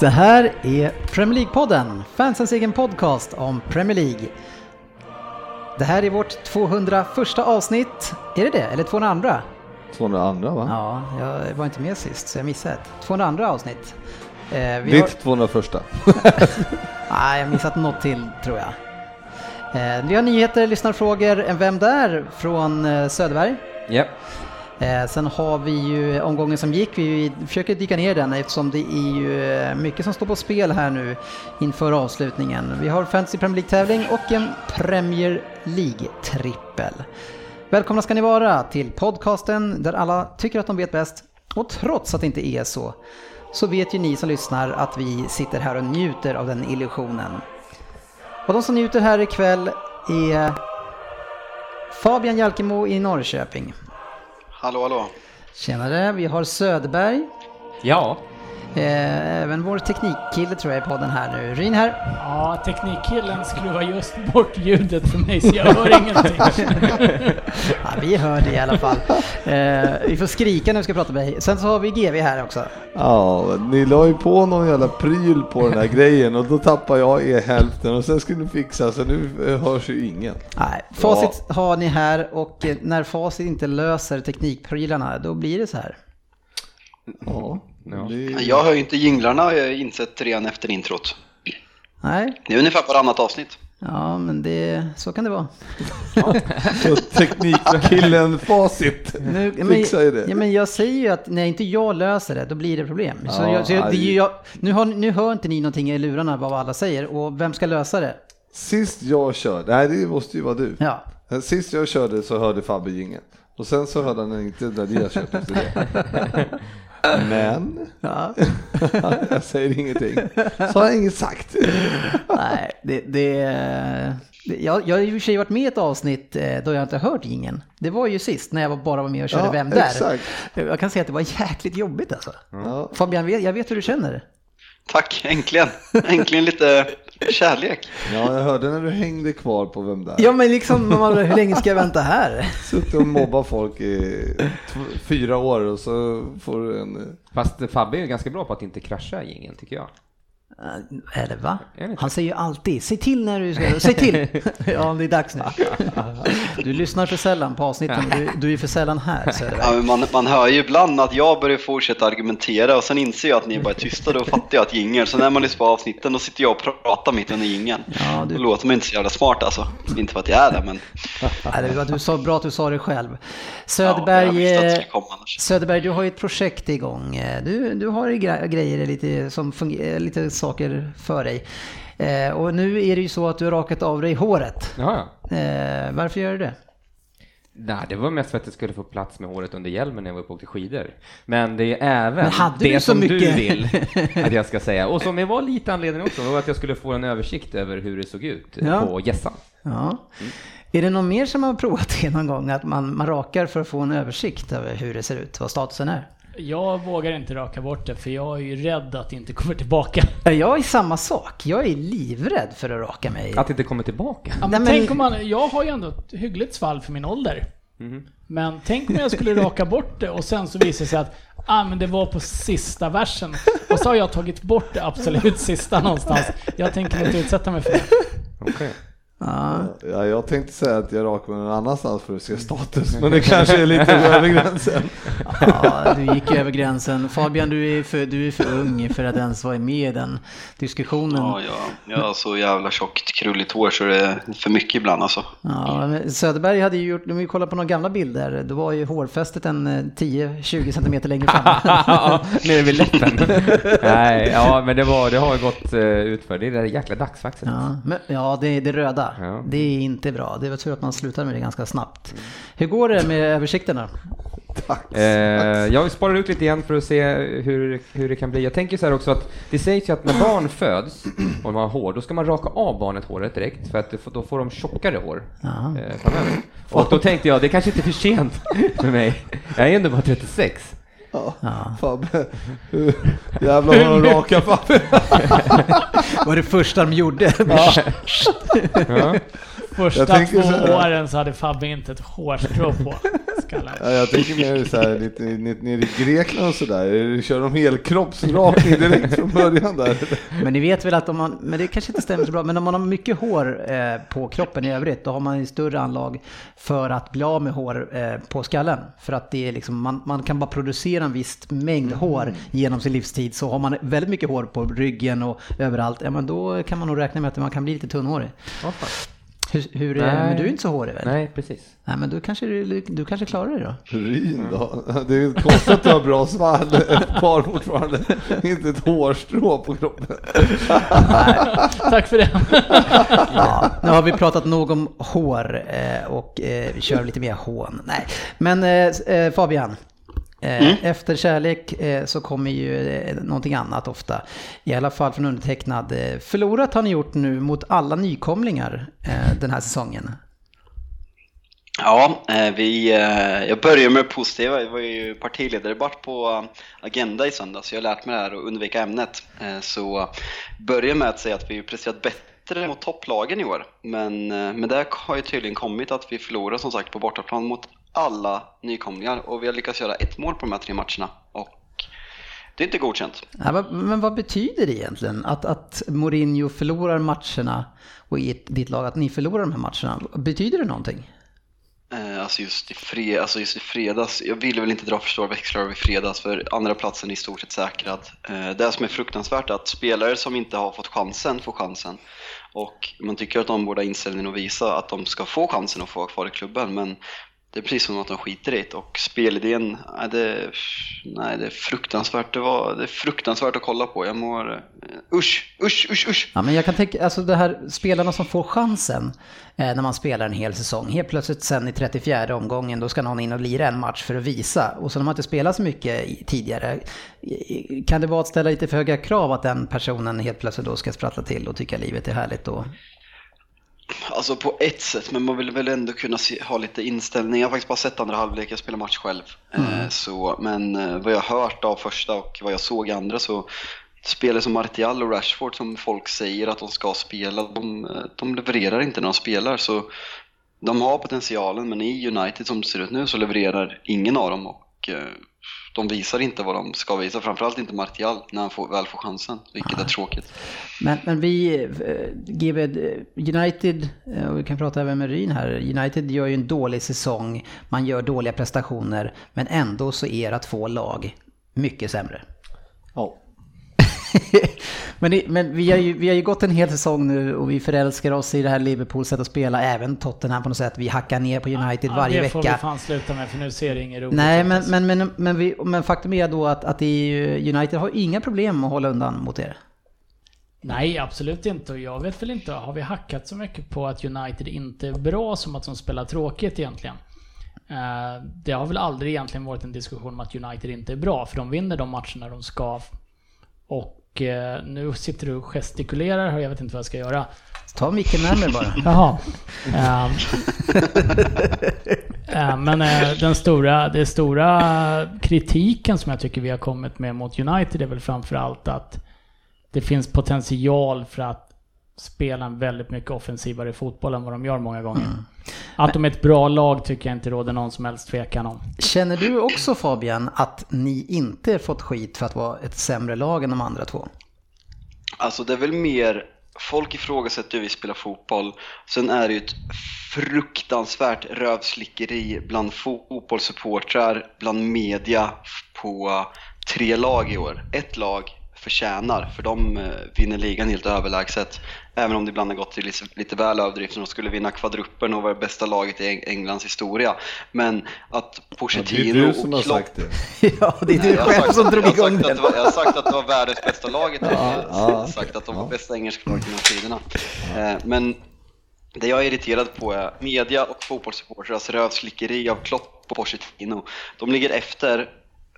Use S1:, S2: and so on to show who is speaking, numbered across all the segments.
S1: Det här är Premier League-podden, fansens egen podcast om Premier League. Det här är vårt 201 avsnitt. Är det det? Eller 202?
S2: 202 va?
S1: Ja, jag var inte med sist så jag missade ett. 202 avsnitt.
S2: Eh, vi Ditt har... 201.
S1: Nej, jag har missat något till tror jag. Eh, vi har nyheter, lyssnarfrågor, en Vem där? från eh, Söderberg.
S3: Ja. Yep.
S1: Eh, sen har vi ju omgången som gick, vi försöker dyka ner i den eftersom det är ju eh, mycket som står på spel här nu inför avslutningen. Vi har Fantasy Premier League-tävling och en Premier League-trippel. Välkomna ska ni vara till podcasten där alla tycker att de vet bäst. Och trots att det inte är så, så vet ju ni som lyssnar att vi sitter här och njuter av den illusionen. Och de som njuter här ikväll är Fabian Jalkemo i Norrköping.
S4: Hallå, hallå.
S1: Tjenare, vi har Söderberg.
S3: Ja.
S1: Eh, även vår teknikkille tror jag är på den här nu. Rin här.
S5: Ja, teknikkillen skruvar just bort ljudet för mig så jag hör ingenting.
S1: ja, vi hör det i alla fall. Eh, vi får skrika när vi ska prata med dig. Sen så har vi GV här också.
S2: Ja, ni la ju på någon jävla pryl på den här grejen och då tappar jag er hälften och sen skulle ni fixa så nu eh, hörs ju ingen.
S1: Nej, facit ja. har ni här och när facit inte löser teknikprylarna då blir det så här.
S4: Ja. Ja. Jag hör ju inte jinglarna har jag insett redan efter introt.
S1: Nej.
S4: Det är ungefär varannat avsnitt.
S1: Ja, men det, så kan det vara.
S2: Ja. så teknikkillen facit
S1: nu, fixar ju det. Ja, men jag säger ju att när inte jag löser det, då blir det problem. Så, ja, jag, så jag, jag, nu, har, nu hör inte ni någonting i lurarna vad alla säger och vem ska lösa det?
S2: Sist jag körde, nej det måste ju vara du.
S1: Ja.
S2: Sist jag körde så hörde Fabbe jingeln. Och sen så hörde han inte när ni har kört efter det. Men, ja. jag säger ingenting. Så har jag inget sagt.
S1: Nej, det, det, jag, jag har i och för sig varit med i ett avsnitt eh, då jag inte hört ingen. Det var ju sist när jag bara var med och körde ja, Vem där? Exakt. Jag kan säga att det var jäkligt jobbigt alltså. Ja. Fabian, jag vet hur du känner.
S4: Tack, äntligen. Äntligen lite kärlek.
S2: Ja, jag hörde när du hängde kvar på Vem där?
S1: Ja, men liksom, hur länge ska jag vänta här?
S2: Suttit och mobbat folk i fyra år och så får du en...
S3: Fast Fabbe är ganska bra på att inte krascha ingen, tycker jag.
S1: Eller va? Han säger ju alltid, säg till när du ska, säg till! ja, det är dags nu. Du lyssnar för sällan på avsnitten, du, du är för sällan här. Så
S4: ja, men man, man hör ju ibland att jag börjar fortsätta argumentera och sen inser jag att ni bara är tysta, då fattar jag att jingel. Så när man lyssnar på avsnitten då sitter jag och pratar mitt under jingeln. Ja, du... Då låter man inte så jävla smart alltså. Inte för att jag är det, men...
S1: Ja, det var du sa, bra att du sa det själv. Söderberg, ja, Söderberg, du har ju ett projekt igång. Du, du har ju grejer lite som fungerar, lite saker för dig. Eh, och nu är det ju så att du har rakat av dig håret.
S3: Ja,
S1: ja. Eh, varför gör du det?
S3: Nej, det var mest för att jag skulle få plats med håret under hjälmen när jag var uppe och åkte skidor. Men det är även det som mycket? du vill att jag ska säga. Och som det var lite anledning också, var att jag skulle få en översikt över hur det såg ut ja. på gässan.
S1: Ja. Mm. Är det någon mer som har provat det någon gång, att man, man rakar för att få en översikt över hur det ser ut, vad statusen är?
S5: Jag vågar inte raka bort det för jag är ju rädd att det inte kommer tillbaka.
S1: Jag är samma sak. Jag är livrädd för att raka mig.
S3: Att det inte kommer tillbaka?
S5: Ja, men Nej, tänk om man, jag har ju ändå ett hyggligt svalg för min ålder. Mm. Men tänk om jag skulle raka bort det och sen så visar det sig att ah, men det var på sista versen. Och så har jag tagit bort det absolut sista någonstans. Jag tänker inte utsätta mig för det.
S2: Okay. Ja. ja, jag tänkte säga att jag rakar mig någon annanstans för att se status, men det kanske är lite över gränsen.
S1: Ja, du gick över gränsen. Fabian, du är, för, du är för ung för att ens vara med i den diskussionen.
S4: Ja, ja. jag har så jävla tjockt krulligt hår så det är för mycket ibland alltså.
S1: Ja, Söderberg hade ju gjort, om vi kollar på några gamla bilder, då var ju hårfästet en 10-20 eh, centimeter längre fram.
S3: ja, nere vid läppen. Nej, ja, men det, var, det har gått uh, utför. Det är det jäkla dagsfaxet.
S1: Ja, men, ja det, det röda. Ja. Det är inte bra. Det var tur att man slutade med det ganska snabbt. Hur går det med översikterna?
S3: Eh, jag sparar ut lite igen för att se hur, hur det kan bli. Jag tänker så här också att det sägs ju att när barn föds och man har hår, då ska man raka av barnet håret direkt för att då får de tjockare hår eh, framöver. Och då tänkte jag, det kanske inte är för sent för mig. Jag är ändå bara 36.
S2: Ja, ja. Fabbe. Jävlar vad de raka Fabbe.
S1: var det första de gjorde?
S5: Ja. ja. Första två så åren så hade Fabbe inte ett hårstrå på
S2: skallen. Ja, jag tänker mer så här, lite nere i Grekland och sådär. Kör de helkroppsrakning direkt från början där?
S1: Men ni vet väl att om man, men det kanske inte stämmer så bra, men om man har mycket hår eh, på kroppen i övrigt, då har man en större anlag för att bli av med hår eh, på skallen. För att det är liksom, man, man kan bara producera en viss mängd mm. hår genom sin livstid. Så har man väldigt mycket hår på ryggen och överallt, ja men då kan man nog räkna med att man kan bli lite tunnhårig. Oh, hur, hur men du är inte så hårig väl?
S3: Nej, precis.
S1: Nej, men du kanske, du, du kanske klarar det då?
S2: Ryn då? Det är konstigt att du har bra svall, ett par fortfarande, inte ett hårstrå på kroppen.
S5: Tack för det.
S1: ja, nu har vi pratat nog om hår eh, och eh, vi kör lite mer hån. Nej, men eh, Fabian, mm. Efter kärlek eh, så kommer ju eh, någonting annat ofta. I alla fall från undertecknad. Förlorat har ni gjort nu mot alla nykomlingar den här säsongen.
S4: Ja, vi, jag börjar med det positiva. Jag var ju partiledardebatt på Agenda i söndags, så jag har lärt mig det här att undvika ämnet. Så börjar med att säga att vi presterat bättre mot topplagen i år. Men, men det har ju tydligen kommit att vi förlorar som sagt på bortaplan mot alla nykomlingar och vi har lyckats göra ett mål på de här tre matcherna. Och det är inte godkänt.
S1: Ja, men vad betyder det egentligen? Att, att Mourinho förlorar matcherna och i ditt lag att ni förlorar de här matcherna. Betyder det någonting?
S4: Eh, alltså just, i fred, alltså just i fredags, jag ville väl inte dra för stora växlar över fredags för andra platsen är i stort sett säkrad. Eh, det som är fruktansvärt är att spelare som inte har fått chansen får chansen. Och man tycker att de borde ha inställningen att visa att de ska få chansen att få vara kvar i klubben men det är precis som att de skiter i det och spelidén, nej det, nej, det är fruktansvärt. Det, var, det är fruktansvärt att kolla på. Jag mår, eh, usch, usch, usch, usch.
S1: Ja, men jag kan tänka, alltså det här spelarna som får chansen eh, när man spelar en hel säsong. Helt plötsligt sen i 34 omgången, då ska någon in och lira en match för att visa. Och så har man inte spelat så mycket tidigare. Kan det vara att ställa lite för höga krav att den personen helt plötsligt då ska sprattla till och tycka livet är härligt då?
S4: Alltså på ett sätt, men man vill väl ändå kunna se, ha lite inställning. Jag har faktiskt bara sett andra halvlek, jag spelar match själv. Mm. Eh, så, men eh, vad jag har hört av första och vad jag såg i andra så spelare som Martial och Rashford som folk säger att de ska spela, de, eh, de levererar inte när de spelar. Så de har potentialen, men i United som det ser ut nu så levererar ingen av dem. Och, de visar inte vad de ska visa, framförallt inte Martial när han får, väl får chansen, vilket Aha. är tråkigt.
S1: Men, men vi, eh, GB, United, eh, och vi kan prata även med Ryn här, United gör ju en dålig säsong, man gör dåliga prestationer, men ändå så är ert två lag mycket sämre.
S2: Ja.
S1: men, men vi, har ju, vi har ju gått en hel säsong nu och vi förälskar oss i det här Liverpools sätt att spela, även Tottenham på något sätt. Vi hackar ner på United ja, varje vecka. Det får
S5: vi fan sluta med för nu ser det inget roligt
S1: Nej, men, men, men, men, vi, men faktum är då att, att United har inga problem att hålla undan mot er.
S5: Nej, absolut inte. Och jag vet väl inte, har vi hackat så mycket på att United inte är bra som att de spelar tråkigt egentligen? Eh, det har väl aldrig egentligen varit en diskussion om att United inte är bra, för de vinner de matcherna de ska. Och Eh, nu sitter du och gestikulerar och jag vet inte vad jag ska göra.
S1: Ta micken närmare bara.
S5: Jaha. Um, men uh, den stora, den stora kritiken som jag tycker vi har kommit med mot United är väl framförallt att det finns potential för att spela en väldigt mycket offensivare fotboll än vad de gör många gånger. Mm. Att de är ett bra lag tycker jag inte råder någon som helst tvekan om.
S1: Känner du också Fabian att ni inte fått skit för att vara ett sämre lag än de andra två?
S4: Alltså det är väl mer, folk ifrågasätter hur vi spelar fotboll. Sen är det ju ett fruktansvärt rövslickeri bland fotbollssupportrar, bland media på tre lag i år. Ett lag förtjänar, för de eh, vinner ligan helt överlägset. Även om det ibland har gått till lite, lite väl överdrift, de skulle vinna kvadruppen och vara det bästa laget i Englands historia. Men att Pochettino ja,
S2: det är du som har sagt det.
S1: ja, det är du själv som drog igång den.
S4: jag har sagt att det var världens bästa laget, ja, jag har sagt att de var bästa engelska laget genom tiderna. Eh, men Det jag är irriterad på är media och fotbollssupportrars rövslickeri av Klopp och Pochettino. De ligger efter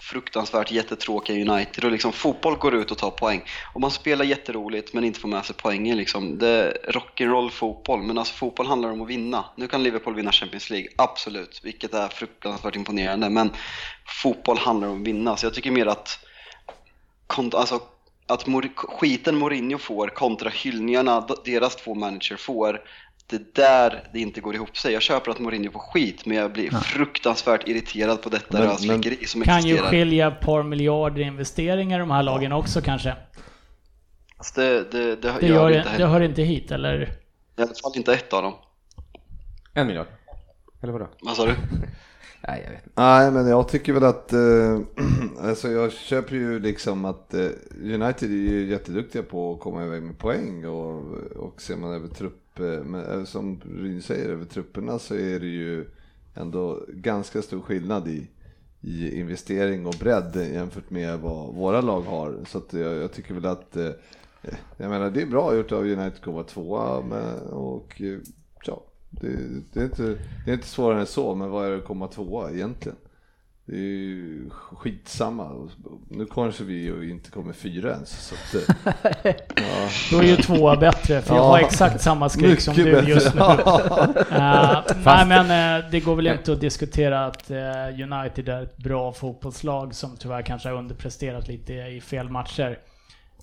S4: fruktansvärt jättetråkiga United och liksom fotboll går ut och tar poäng. Och man spelar jätteroligt men inte får med sig poängen liksom. Det är rock'n'roll fotboll, men alltså fotboll handlar om att vinna. Nu kan Liverpool vinna Champions League, absolut, vilket är fruktansvärt imponerande, men fotboll handlar om att vinna. Så jag tycker mer att, alltså, att skiten Mourinho får kontra hyllningarna deras två manager får det där det inte går ihop sig. Jag köper att Mourinho får skit, men jag blir ja. fruktansvärt irriterad på detta rösliggeri som
S5: kan existerar. Kan ju skilja ett par miljarder investeringar i de här lagen också kanske.
S4: Alltså det, det, det,
S5: det, gör, inte det hör inte hit, eller?
S4: I alla fall inte ett av dem.
S3: En miljard? Eller vadå?
S4: Vad sa du?
S2: Nej, jag vet inte. Nej, men jag tycker väl att, eh, alltså jag köper ju liksom att eh, United är ju jätteduktiga på att komma iväg med poäng och, och ser man över trupp, Eh, men, eh, som Ryn säger, över trupperna så är det ju ändå ganska stor skillnad i, i investering och bredd jämfört med vad våra lag har. Så att jag, jag tycker väl att, eh, jag menar det är bra gjort av United att komma tvåa och ja, det, det, är inte, det är inte svårare än så, men vad är det att komma tvåa egentligen? Det är ju skitsamma. Nu kanske vi ju inte kommer fyra ens. Så att,
S5: ja. Då är ju tvåa bättre, för jag har exakt samma skrik som du just nu. uh, nej men uh, det går väl inte att diskutera att uh, United är ett bra fotbollslag som tyvärr kanske har underpresterat lite i fel matcher.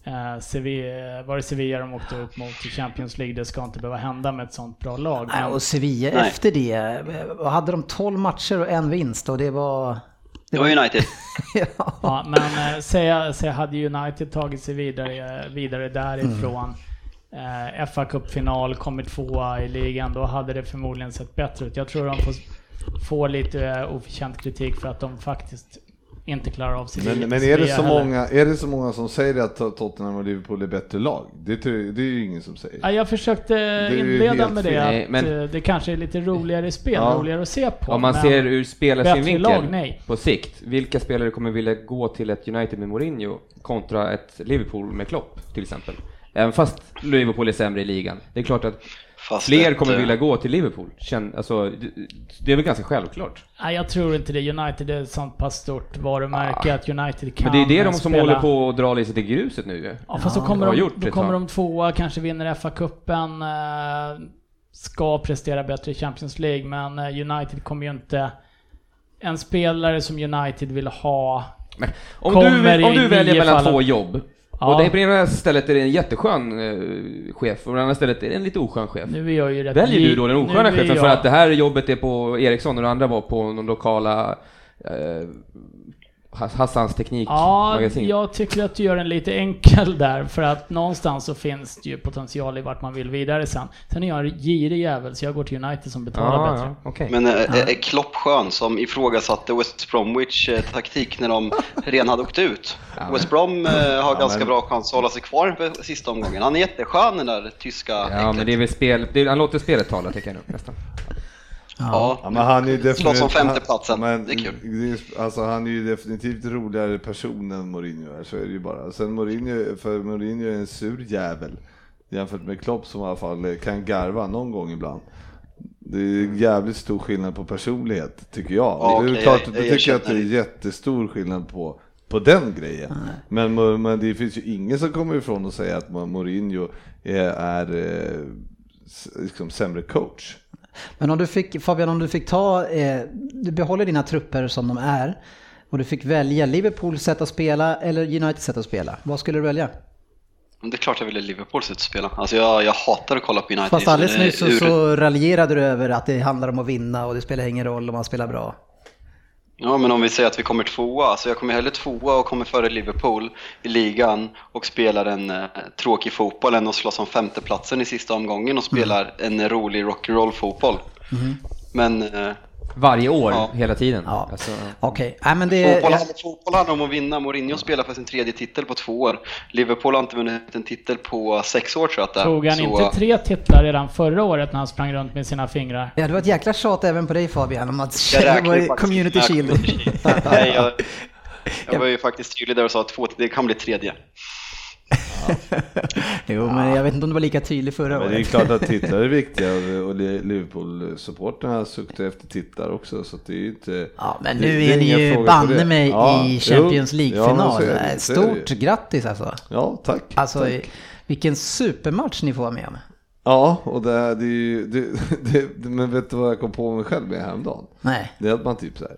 S5: Eh, Sevilla, var det Sevilla de åkte upp mot i Champions League? Det ska inte behöva hända med ett sånt bra lag.
S1: Nej, och Sevilla Nej. efter det, eh, hade de 12 matcher och en vinst och det var...
S4: Det var United.
S5: ja. ja. men eh, säg, säg hade United tagit sig vidare, vidare därifrån. Mm. Eh, fa Cup-final, kommit tvåa i ligan, då hade det förmodligen sett bättre ut. Jag tror de får, får lite oförtjänt kritik för att de faktiskt inte klarar av sig.
S2: Men, men är, det så många, är det så många som säger att Tottenham och Liverpool är bättre lag? Det, det är ju ingen som säger.
S5: Ja, jag försökte inleda med det, nej, att men, eh, det kanske är lite roligare spel, ja. roligare att se på.
S3: Om man ser ur spelarsynvinkel på sikt, vilka spelare kommer vilja gå till ett United med Mourinho kontra ett Liverpool med Klopp till exempel? Även fast Liverpool är sämre i ligan. Det är klart att Fast Fler kommer vilja gå till Liverpool. Känn, alltså, det är väl ganska självklart?
S5: Nej, jag tror inte det. United är ett sånt pass stort varumärke ah. att United kan
S3: Men det är det de som spela... håller på att dra lite till gruset nu
S5: Ja, fast ja. så kommer de, gjort då kommer de tvåa, kanske vinner FA-cupen, eh, ska prestera bättre i Champions League, men eh, United kommer ju inte... En spelare som United vill ha
S3: men om du, om du väljer mellan två jobb, Ja. Och det på ena stället är det en jätteskön eh, chef och på det andra stället är det en lite oskön chef.
S5: Nu är jag ju rätt
S3: Väljer du då den osköna chefen jag... för att det här jobbet är på Ericsson och det andra var på de lokala eh, Hassans teknikmagasin.
S5: Ja, jag tycker att du gör den lite enkel där, för att någonstans så finns det ju potential i vart man vill vidare sen. Sen är jag en girig jävel, så jag går till United som betalar ja, bättre.
S4: Ja, okay. Men äh, är Klopp skön som ifrågasatte West Bromwich äh, taktik när de redan hade åkt ut? Ja, West Brom äh, har ganska men... bra chans att hålla sig kvar på sista omgången. Han är jätteskön den där tyska
S3: Ja, äcklet. men det är väl spel, det är, han låter spelet tala tycker jag nog nästan.
S4: Ja, ja men han är definitivt... Slåss om femteplatsen,
S2: men,
S4: det är kul.
S2: alltså han är ju definitivt roligare person än Mourinho är, så är det ju bara. Sen Mourinho, för Mourinho är en sur jävel jämfört med Klopp som i alla fall kan garva någon gång ibland. Det är jävligt stor skillnad på personlighet, tycker jag. Ja, det är klart, jag, jag, jag tycker att det är jättestor skillnad på, på den grejen. Men, men det finns ju ingen som kommer ifrån och säger att Mourinho är, är eh, liksom sämre coach.
S1: Men om du fick, Fabian, om du fick ta, eh, du behåller dina trupper som de är och du fick välja Liverpools sätt att spela eller Uniteds sätt att spela. Vad skulle du välja?
S4: Det är klart jag ville Liverpools sätt att spela. Alltså jag, jag hatar att kolla på United.
S1: Fast alldeles nyss så, så raljerade du över att det handlar om att vinna och det spelar ingen roll om man spelar bra.
S4: Ja, men om vi säger att vi kommer tvåa, så jag kommer hellre tvåa och kommer före Liverpool i ligan och spelar en eh, tråkig fotboll än att slåss om femteplatsen i sista omgången och spelar mm. en rolig rock'n'roll fotboll. Mm. Men eh,
S3: varje år, ja. hela tiden.
S1: Ja. Alltså, Okej, okay. men det...
S4: Fotboll, fotboll handlar om att vinna. Mourinho spelar för sin tredje titel på två år. Liverpool har inte vunnit en titel på sex år tror jag att det
S5: Tog han Så... inte tre titlar redan förra året när han sprang runt med sina fingrar?
S1: Ja, det var ett jäkla tjat även på dig Fabian om att var community shield.
S4: Nej, jag, jag var ju faktiskt tydlig där och sa att två, det kan bli tredje.
S1: jo, men jag vet inte om det var lika tydligt förra
S2: året. Det är klart att titlar är viktiga och Liverpool-supporterna suktar efter titlar också. Så det är ju inte...
S1: Ja, men nu är, är ni ju banne mig ja, i Champions League-final. Ja, Stort grattis alltså.
S2: Ja, tack.
S1: Alltså,
S2: tack.
S1: vilken supermatch ni får med om.
S2: Ja, och det, det är ju, det, det, men vet du vad jag kom på mig själv med häromdagen?
S1: Nej.
S2: Det är att man typ så här,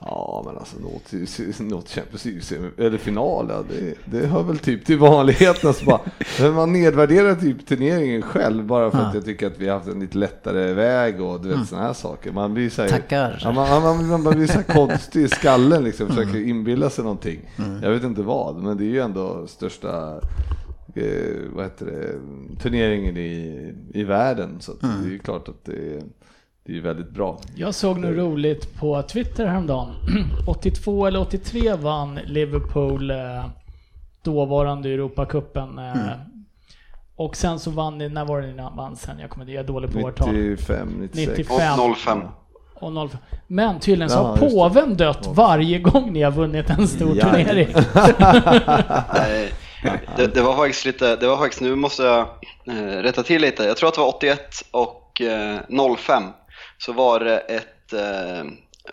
S2: Ja, men alltså något, Champions League eller final, ja, det, det hör väl typ till vanligheten. Så bara, men man nedvärderar typ turneringen själv bara för ja. att jag tycker att vi har haft en lite lättare väg och du vet mm. sådana här saker. Man blir så här,
S1: Tackar.
S2: Ja, man, man, man, blir så konstig i skallen liksom, försöker mm. inbilla sig någonting. Mm. Jag vet inte vad, men det är ju ändå största eh, vad heter det, turneringen i, i världen. Så mm. det är ju klart att det är det är väldigt bra.
S5: Jag såg något roligt på Twitter häromdagen. 82 eller 83 vann Liverpool eh, dåvarande Europacupen. Eh, mm. Och sen så vann ni, när var det ni vann sen? Jag kommer jag är dålig på årtal.
S2: 95, 96.
S4: 95. Och 05.
S5: Och 05. Men tydligen så har påven dött varje gång ni har vunnit en stor ja. turnering.
S4: det, det, var faktiskt lite, det var faktiskt, nu måste jag rätta till lite. Jag tror att det var 81 och äh, 05 så var det ett, eh,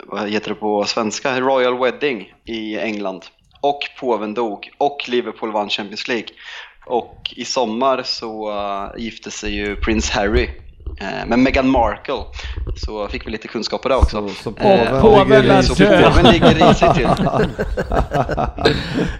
S4: vad heter det på svenska, Royal Wedding i England. Och påven dog och Liverpool vann Champions League. Och i sommar så uh, gifte sig ju Prince Harry uh, med Meghan Markle. Så fick vi lite kunskap på det också.
S2: Så, så påven, uh, påven, ligger,
S4: så påven ligger risigt till.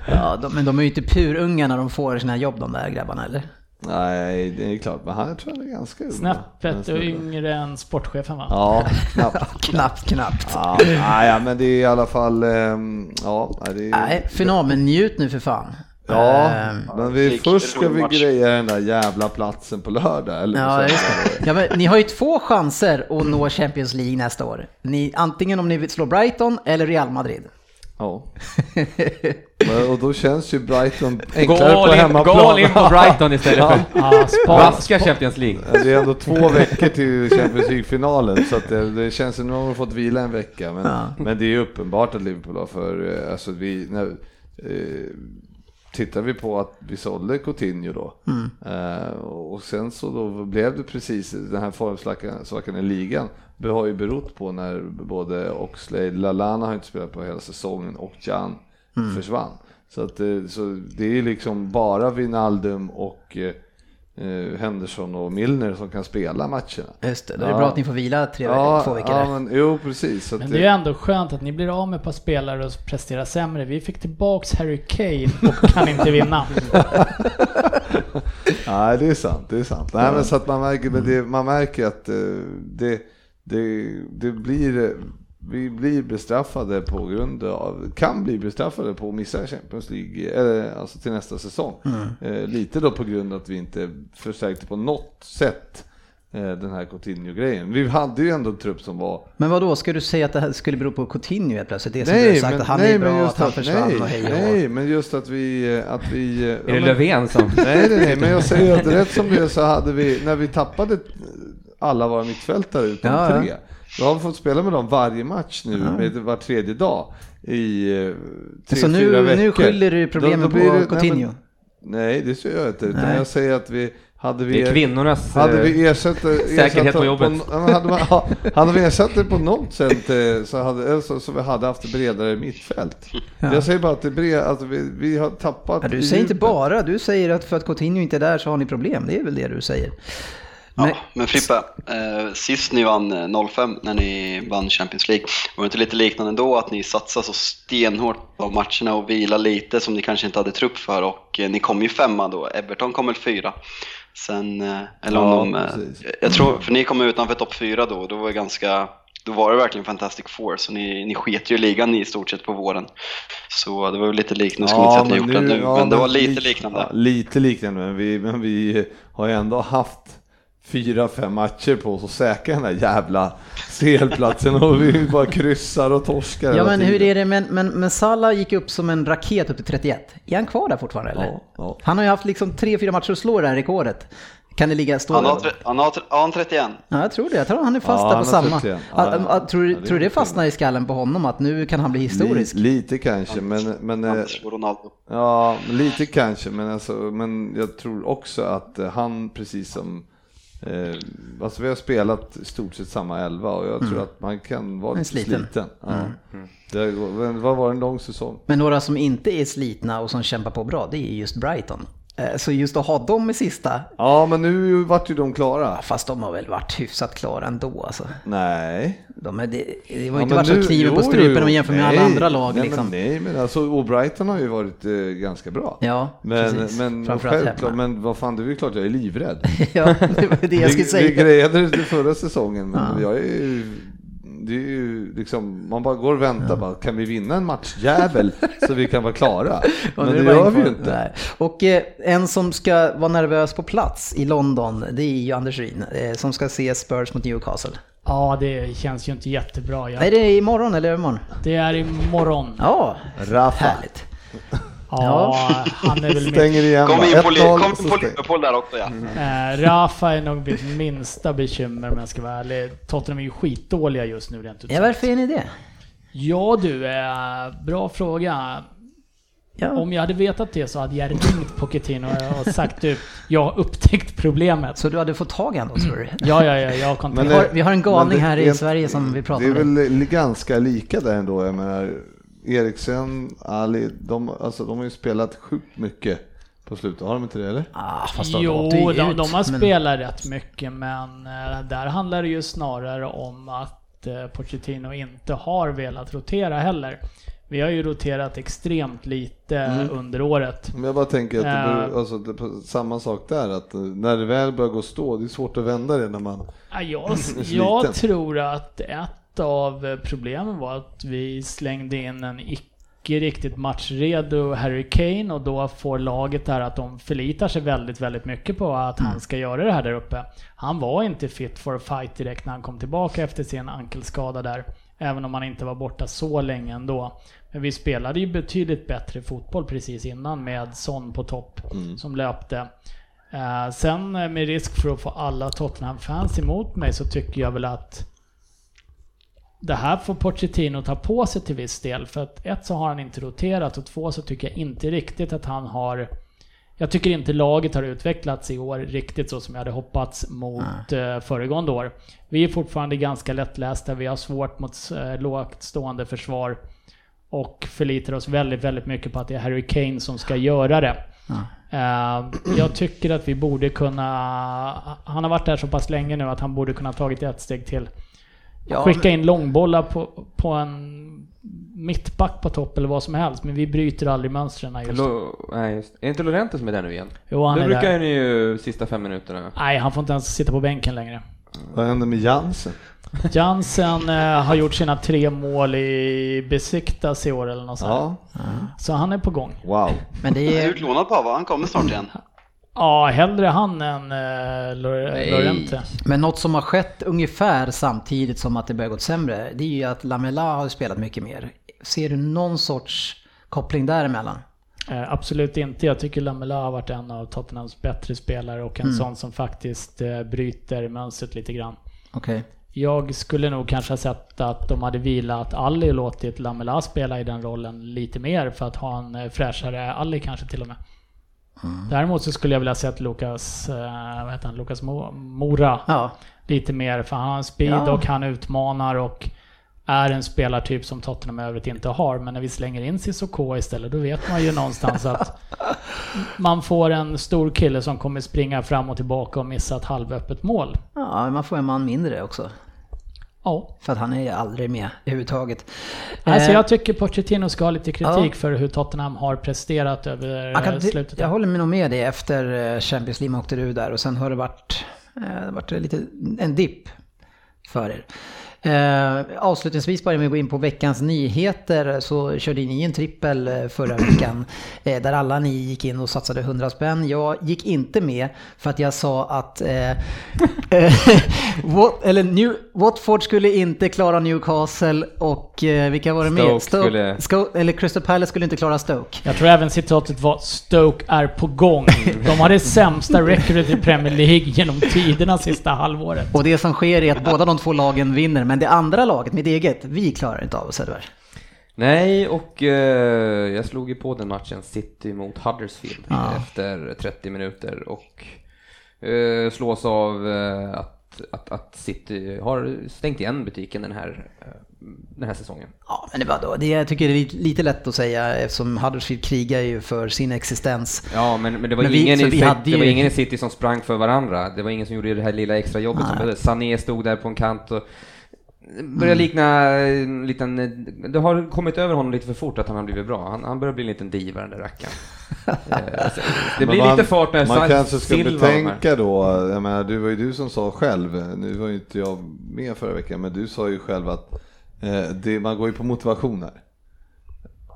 S1: ja, de, men de är ju inte purunga när de får sina jobb de där grabbarna eller?
S2: Nej, det är klart, men han tror jag är ganska ung.
S5: Snäppet yngre än sportchefen va?
S2: Ja, knappt.
S1: knappt, knappt.
S2: Ja, ja, men det är i alla fall, ehm, ja.
S1: Det är, Nej, final, men njut nu för fan.
S2: Ja, ähm, men vi, först ska vi greja den där jävla platsen på lördag. Eller
S1: ja, det. Ja, men, ni har ju två chanser att nå Champions League nästa år. Ni, antingen om ni vill slå Brighton eller Real Madrid.
S2: Ja. och då känns ju Brighton enklare på hemmaplan.
S3: Gå in på Brighton istället för ja, vaska Champions League.
S2: Det är ändå två veckor till Champions League-finalen så att det, det känns som att de har fått vila en vecka. Men, ja. men det är uppenbart att Liverpool har för, eh, alltså vi, när, eh, tittar vi på att vi sålde Coutinho då mm. eh, och sen så då blev det precis den här formsvackan i ligan det har ju berott på när både Oxlade, Lalana har inte spelat på hela säsongen och Jan mm. försvann. Så, att, eh, så det är liksom bara Vinaldum och eh, Henderson och Milner som kan spela matcherna.
S1: Just det, då är det ja. bra att ni får vila tre, ja, två veckor.
S2: Ja, men, jo, precis.
S5: men det är ändå skönt att ni blir av med ett par spelare och presterar sämre. Vi fick tillbaks Harry Kane och kan inte vinna.
S2: Nej, det är sant. Det är sant. Nej, men så att man märker, det, man märker att eh, det det, det blir, vi blir bestraffade på grund av, kan bli bestraffade på att missa Champions League, eller, alltså till nästa säsong. Mm. Eh, lite då på grund av att vi inte förstärkte på något sätt eh, den här Coutinho-grejen. Vi hade ju ändå en trupp som var...
S1: Men vad då ska du säga att det här skulle bero på Coutinho helt plötsligt? Det som nej, du har sagt, men, att han nej, är bra, att han försvann
S2: nej,
S1: och hej
S2: och Nej, men just att vi... Att vi
S3: är det Löfven som...
S2: Nej, nej, nej, men jag säger att rätt som det så hade vi, när vi tappade alla våra mittfältare utom ja, tre. Ja. Då har fått spela med dem varje match nu, ja. med var tredje dag i eh, tre,
S1: Så nu,
S2: fyra veckor.
S1: nu skyller du problemet på det, Coutinho? Nej,
S2: men, nej, det säger jag inte. Utan jag säger att vi hade vi,
S3: det är kvinnornas
S2: hade vi ersatt,
S3: säkerhet på jobbet.
S2: På, hade, man, hade vi ersatt det på något sätt eh, så hade, så, så vi hade haft bredare mittfält. Ja. Jag säger bara att, det bred, att vi, vi har tappat
S1: ja, Du säger inte bara, du säger att för att Coutinho inte är där så har ni problem. Det är väl det du säger?
S4: Ja, men Frippe, eh, sist ni vann 05 eh, när ni vann Champions League, var det inte lite liknande då att ni satsade så stenhårt på matcherna och vila lite som ni kanske inte hade trupp för och eh, ni kom ju femma då, Everton kom väl fyra. Sen, eh, eller om ja, de, eh, jag tror, för ni kom utanför topp fyra då, då var det ganska då var det verkligen Fantastic Four, så ni, ni sket ju ligan i stort sett på våren. Så det var väl lite liknande, skulle inte säga att ni gjort det nu, ja, men det var lite liknande. Ja,
S2: lite liknande, men vi, men vi har ju ändå haft fyra, fem matcher på oss att säkra den där jävla CL-platsen och vi bara kryssar och torskar.
S1: Ja men hur är det, men, men, men Salah gick upp som en raket upp till 31. Är han kvar där fortfarande eller? Ja, ja. Han har ju haft liksom tre, fyra matcher att slå det här rekordet. Kan det ligga, stå
S4: han har, han har, har han 31?
S1: Ja, jag tror det. Jag tror han är fast ja, där på samma. Ja, ja, tror, ja, tror du det fastnar i skallen på honom att nu kan han bli historisk?
S2: Lite, lite kanske, men... men eh, ja, lite kanske, men, alltså, men jag tror också att han, precis som Eh, alltså vi har spelat i stort sett samma elva och jag mm. tror att man kan vara lite sliten. sliten. Ja. Mm. Det var, var en lång säsong.
S1: Men några som inte är slitna och som kämpar på bra, det är just Brighton. Eh, så just att ha dem i sista.
S2: Ja, men nu vart ju de klara.
S1: Fast de har väl varit hyfsat klara ändå alltså.
S2: Nej.
S1: De är, det, det var ja, inte varit så kniven på strupen om jämför med nej, alla andra lag.
S2: Nej,
S1: liksom.
S2: men, nej, men alltså, och Brighton har ju varit eh, ganska bra.
S1: Ja,
S2: men, precis. Men, självklart, men vad fan, det är ju klart jag är livrädd.
S1: ja, det var det jag skulle säga.
S2: Vi grejade det förra säsongen, men ja. jag är ju det är ju liksom, man bara går och väntar ja. bara, kan vi vinna en matchjävel så vi kan vara klara? Men det, det gör vi ju inte. Nej.
S1: Och eh, en som ska vara nervös på plats i London, det är ju Anders Ryn, eh, som ska se Spurs mot Newcastle.
S5: Ja, det känns ju inte jättebra.
S1: Jag... Är det imorgon eller imorgon?
S5: Det är imorgon.
S1: Ja,
S2: Rafa.
S1: härligt.
S5: Ja, han är väl
S2: Stänger igen
S4: Kom in på, kom på Liverpool där också ja.
S5: Mm. Äh, Rafa är nog mitt minsta bekymmer om jag ska vara ärlig. Tottenham är ju skitdåliga just nu rent
S1: ut Ja, varför är ni det?
S5: Ja du, äh, bra fråga. Ja. Om jag hade vetat det så hade jag ringt Pochettino och sagt du, jag har upptäckt problemet.
S1: Så du hade fått tag i honom tror du?
S5: Ja, ja, ja, jag har kontakt.
S1: Vi har, vi har en galning här i Sverige som vi pratar
S2: om. Det är väl ganska lika där ändå, jag menar Eriksen, Ali, de, alltså, de har ju spelat sjukt mycket på slutet, har de inte det eller?
S5: Ah, jo, de, de, de, har men... spelat rätt mycket men äh, där handlar det ju snarare om att äh, Pochettino inte har velat rotera heller. Vi har ju roterat extremt lite mm. under året.
S2: Men jag bara tänker att det, bör, uh, alltså, det, samma sak där, att när det väl börjar gå stå, det är svårt att vända det när man
S5: ja, jag, jag tror att ett av problemen var att vi slängde in en icke riktigt matchredo Harry Kane och då får laget där att de förlitar sig väldigt, väldigt mycket på att han mm. ska göra det här där uppe. Han var inte fit for a fight direkt när han kom tillbaka efter sin ankelskada där. Även om han inte var borta så länge ändå. Men vi spelade ju betydligt bättre fotboll precis innan med Son på topp mm. som löpte. Uh, sen med risk för att få alla Tottenham-fans emot mig så tycker jag väl att det här får Pochettino ta på sig till viss del. För att ett så har han inte roterat och två så tycker jag inte riktigt att han har... Jag tycker inte laget har utvecklats i år riktigt så som jag hade hoppats mot mm. föregående år. Vi är fortfarande ganska lättlästa, vi har svårt mot eh, lågt stående försvar. Och förlitar oss väldigt, väldigt mycket på att det är Harry Kane som ska göra det. Mm. jag tycker att vi borde kunna... Han har varit där så pass länge nu att han borde kunna tagit ett steg till. Ja, Skicka in långbollar på, på en mittback på topp eller vad som helst, men vi bryter aldrig mönstren just
S3: Lo, nej, just. Är inte Lorente som är där nu igen?
S5: Jo, han
S3: det
S5: är
S3: brukar där. ni ju sista fem minuterna.
S5: Nej, han får inte ens sitta på bänken längre.
S2: Vad händer med Jansen?
S5: Jansen eh, har gjort sina tre mål i Besiktas i år eller något sånt. Ja. Så han är på gång.
S2: Wow.
S4: Men det är... utlånad på va? Han kommer snart igen.
S5: Ja, hellre han än uh, Lorente.
S1: Men något som har skett ungefär samtidigt som att det börjar gå sämre, det är ju att Lamela har spelat mycket mer. Ser du någon sorts koppling däremellan?
S5: Uh, absolut inte. Jag tycker Lamela har varit en av Tottenhams bättre spelare och en mm. sån som faktiskt uh, bryter mönstret lite grann.
S1: Okay.
S5: Jag skulle nog kanske ha sett att de hade vilat Ali och låtit Lamela spela i den rollen lite mer för att ha en fräschare Ali kanske till och med. Mm. Däremot så skulle jag vilja se att Lukas, eh, vad heter han, Lukas Mora ja. lite mer, för han har speed ja. och han utmanar och är en spelartyp som Tottenham i övrigt inte har. Men när vi slänger in Cissoko istället, då vet man ju någonstans att man får en stor kille som kommer springa fram och tillbaka och missa ett halvöppet mål.
S1: Ja, man får en man mindre också.
S5: Ja.
S1: För att han är aldrig med överhuvudtaget.
S5: Alltså jag tycker Pochettino ska ha lite kritik ja. för hur Tottenham har presterat över kan, slutet.
S1: Jag håller nog med dig efter eh, Champions League åkte ur där och sen har det varit, eh, varit lite en dipp för er. Eh, avslutningsvis bara med att gå in på veckans nyheter så körde ni en trippel eh, förra veckan eh, där alla ni gick in och satsade 100 spänn. Jag gick inte med för att jag sa att eh, Wat, eller New, Watford skulle inte klara Newcastle och eh, vilka var det med?
S3: Stoke, skulle...
S1: Stoke, eller Crystal Palace skulle inte klara Stoke.
S5: Jag tror även citatet var Stoke är på gång. De har det sämsta recordet i Premier League genom tiderna sista halvåret.
S1: Och det som sker är att båda de två lagen vinner men det andra laget, mitt eget, vi klarar inte av Söderberg.
S3: Nej, och eh, jag slog ju på den matchen City mot Huddersfield ja. efter 30 minuter och eh, slås av eh, att, att, att, City har stängt igen butiken den här, eh, den här säsongen.
S1: Ja, men det var då, det jag tycker det är lite, lätt att säga eftersom Huddersfield krigar ju för sin existens.
S3: Ja, men, men det var, men ingen, vi, i, City, det var ingen i City som sprang för varandra. Det var ingen som gjorde det här lilla extra jobbet. Sané stod där på en kant och börjar likna en liten, det har kommit över honom lite för fort att han har blivit bra. Han, han börjar bli en liten diva den där rackaren. Eh, det blir man, lite fart när
S2: Man kanske ska betänka då, jag menar, det var ju du som sa själv, nu var ju inte jag med förra veckan, men du sa ju själv att eh, det, man går ju på motivation här.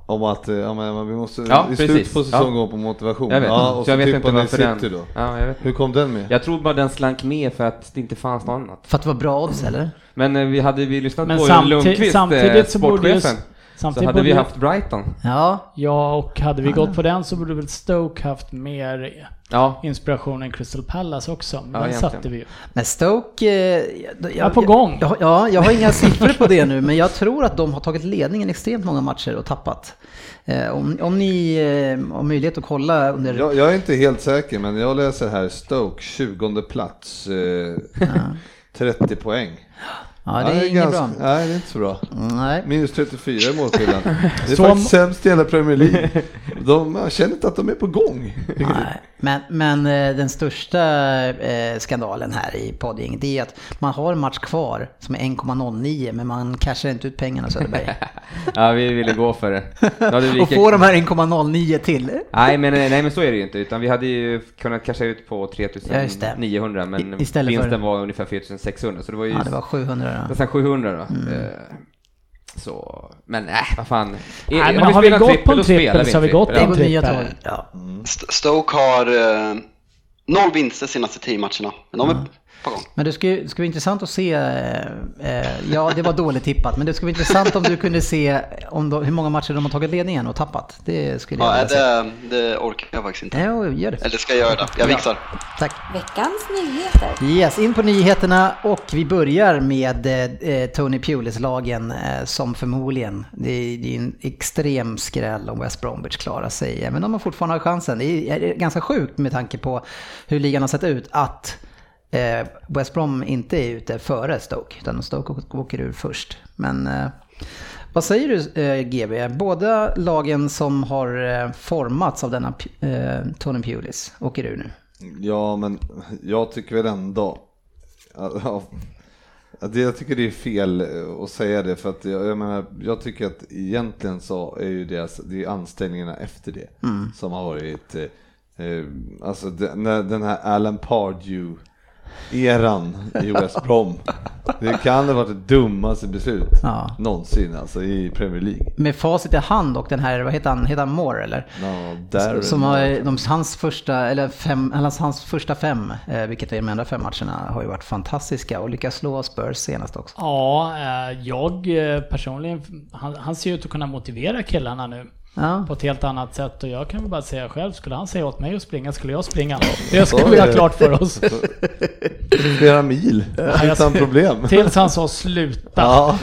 S2: Om att eh, ja, men vi måste ja, i slutet på säsongen ja. gå på motivation.
S3: Jag vet,
S2: ja, och så,
S3: jag vet inte varför den...
S2: Då. Ja, jag vet. Hur kom den med?
S3: Jag tror bara den slank med för att det inte fanns något annat.
S1: För att det var bra odds eller?
S3: Men eh, vi hade vi lyssnat men på samtid Lundqvist, samtidigt eh, sportchefen. Samtidigt så hade vi haft Brighton.
S1: Ja.
S5: Ja, och hade vi gått på den så borde väl Stoke haft mer ja. inspiration än Crystal Palace också. Men ja, den satte vi ju.
S1: Men Stoke... Eh,
S5: jag, jag, på gång.
S1: Jag, ja, jag har inga siffror på det nu, men jag tror att de har tagit ledningen extremt många matcher och tappat. Eh, om, om ni eh, har möjlighet att kolla under...
S2: Jag, jag, är inte helt säker, men jag läser här Stoke, 20 plats, eh, 30 poäng.
S1: Ja, det är, inget ganska, bra.
S2: Nej, det är inte så bra.
S1: Nej.
S2: Minus 34 i målskillnad. Det är Som... faktiskt sämst i hela Premier League. De, man känner inte att de är på gång.
S1: Nej. Men, men eh, den största eh, skandalen här i podding det är att man har en match kvar som är 1,09 men man cashar inte ut pengarna Söderberg.
S3: ja, vi ville gå för det.
S1: Lika... Och få de här 1,09 till.
S3: nej, men, nej, men så är det ju inte. Utan vi hade ju kunnat casha ut på 3900 men I, vinsten för... var ungefär 4600 så det var ju
S1: ja, det var 700
S3: då. Nästan 700 då. Mm. Eh, så, men nej, äh, vad fan.
S5: Nej, men har, har vi gått på en trippel så har vi gått på en trippel. Ja.
S4: Stoke har eh, noll vinster senaste tio matcherna. Men de är på gång.
S1: Men det skulle, skulle vara intressant att se, eh, ja det var dåligt tippat, men det skulle vara intressant om du kunde se om de, hur många matcher de har tagit ledningen och tappat. Det skulle
S4: jag ja, det, det orkar jag faktiskt inte.
S1: Ja, gör det.
S4: Eller ska jag göra det? Jag fixar.
S1: Ja, tack.
S6: Veckans nyheter.
S1: Yes, in på nyheterna och vi börjar med eh, Tony Pulis-lagen eh, som förmodligen, det är, det är en extrem skräll om West Bromwich klarar sig, men de har fortfarande chansen. Det är ganska sjukt med tanke på hur ligan har sett ut att eh, West Brom inte är ute före Stoke, utan Stoke åker ur först. Men eh, vad säger du eh, GB? Båda lagen som har eh, formats av denna eh, Tony Pulis åker ur nu.
S2: Ja, men jag tycker väl ändå... Ja, jag tycker det är fel eh, att säga det för att jag, jag menar, jag tycker att egentligen så är ju deras, det är anställningarna efter det mm. som har varit, eh, eh alltså den, den här Alan Pardew eran i West Brom. Det kan ha varit det dummaste beslut ja. någonsin alltså i Premier League.
S1: Med facit i hand och den här, vad heter han, heter han Moore eller?
S2: No, Darren
S1: Som har, de, hans första, eller fem, eller hans första fem, eh, vilket är de andra fem matcherna, har ju varit fantastiska och lyckats slå Spurs senast också.
S5: Ja, eh, jag eh, personligen, han, han ser ut att kunna motivera killarna nu. Ja. På ett helt annat sätt och jag kan väl bara säga själv, skulle han säga åt mig att springa skulle jag springa. Det ska vi ha klart för oss.
S2: Flera mil, utan problem.
S5: Tills han sa sluta. Ja.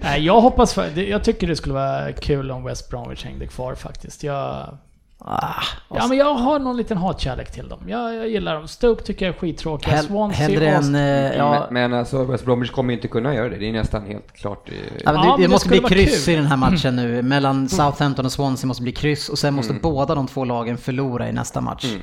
S5: Nej, jag hoppas, för, jag tycker det skulle vara kul om West Bromwich hängde kvar faktiskt. Jag Ah, ja, men jag har någon liten hatkärlek till dem. Jag, jag gillar dem. Stoke tycker jag är skittråkiga.
S1: Hell, Swansea hellre än, uh,
S3: ja. Men, men alltså West Bromwich kommer inte kunna göra det. Det är nästan helt klart.
S1: Ja, men det, ja, det, det måste bli kryss kul. i den här matchen nu. Mellan. Southampton och Swansea måste bli kryss och sen måste mm. båda de två lagen förlora i nästa match. Mm.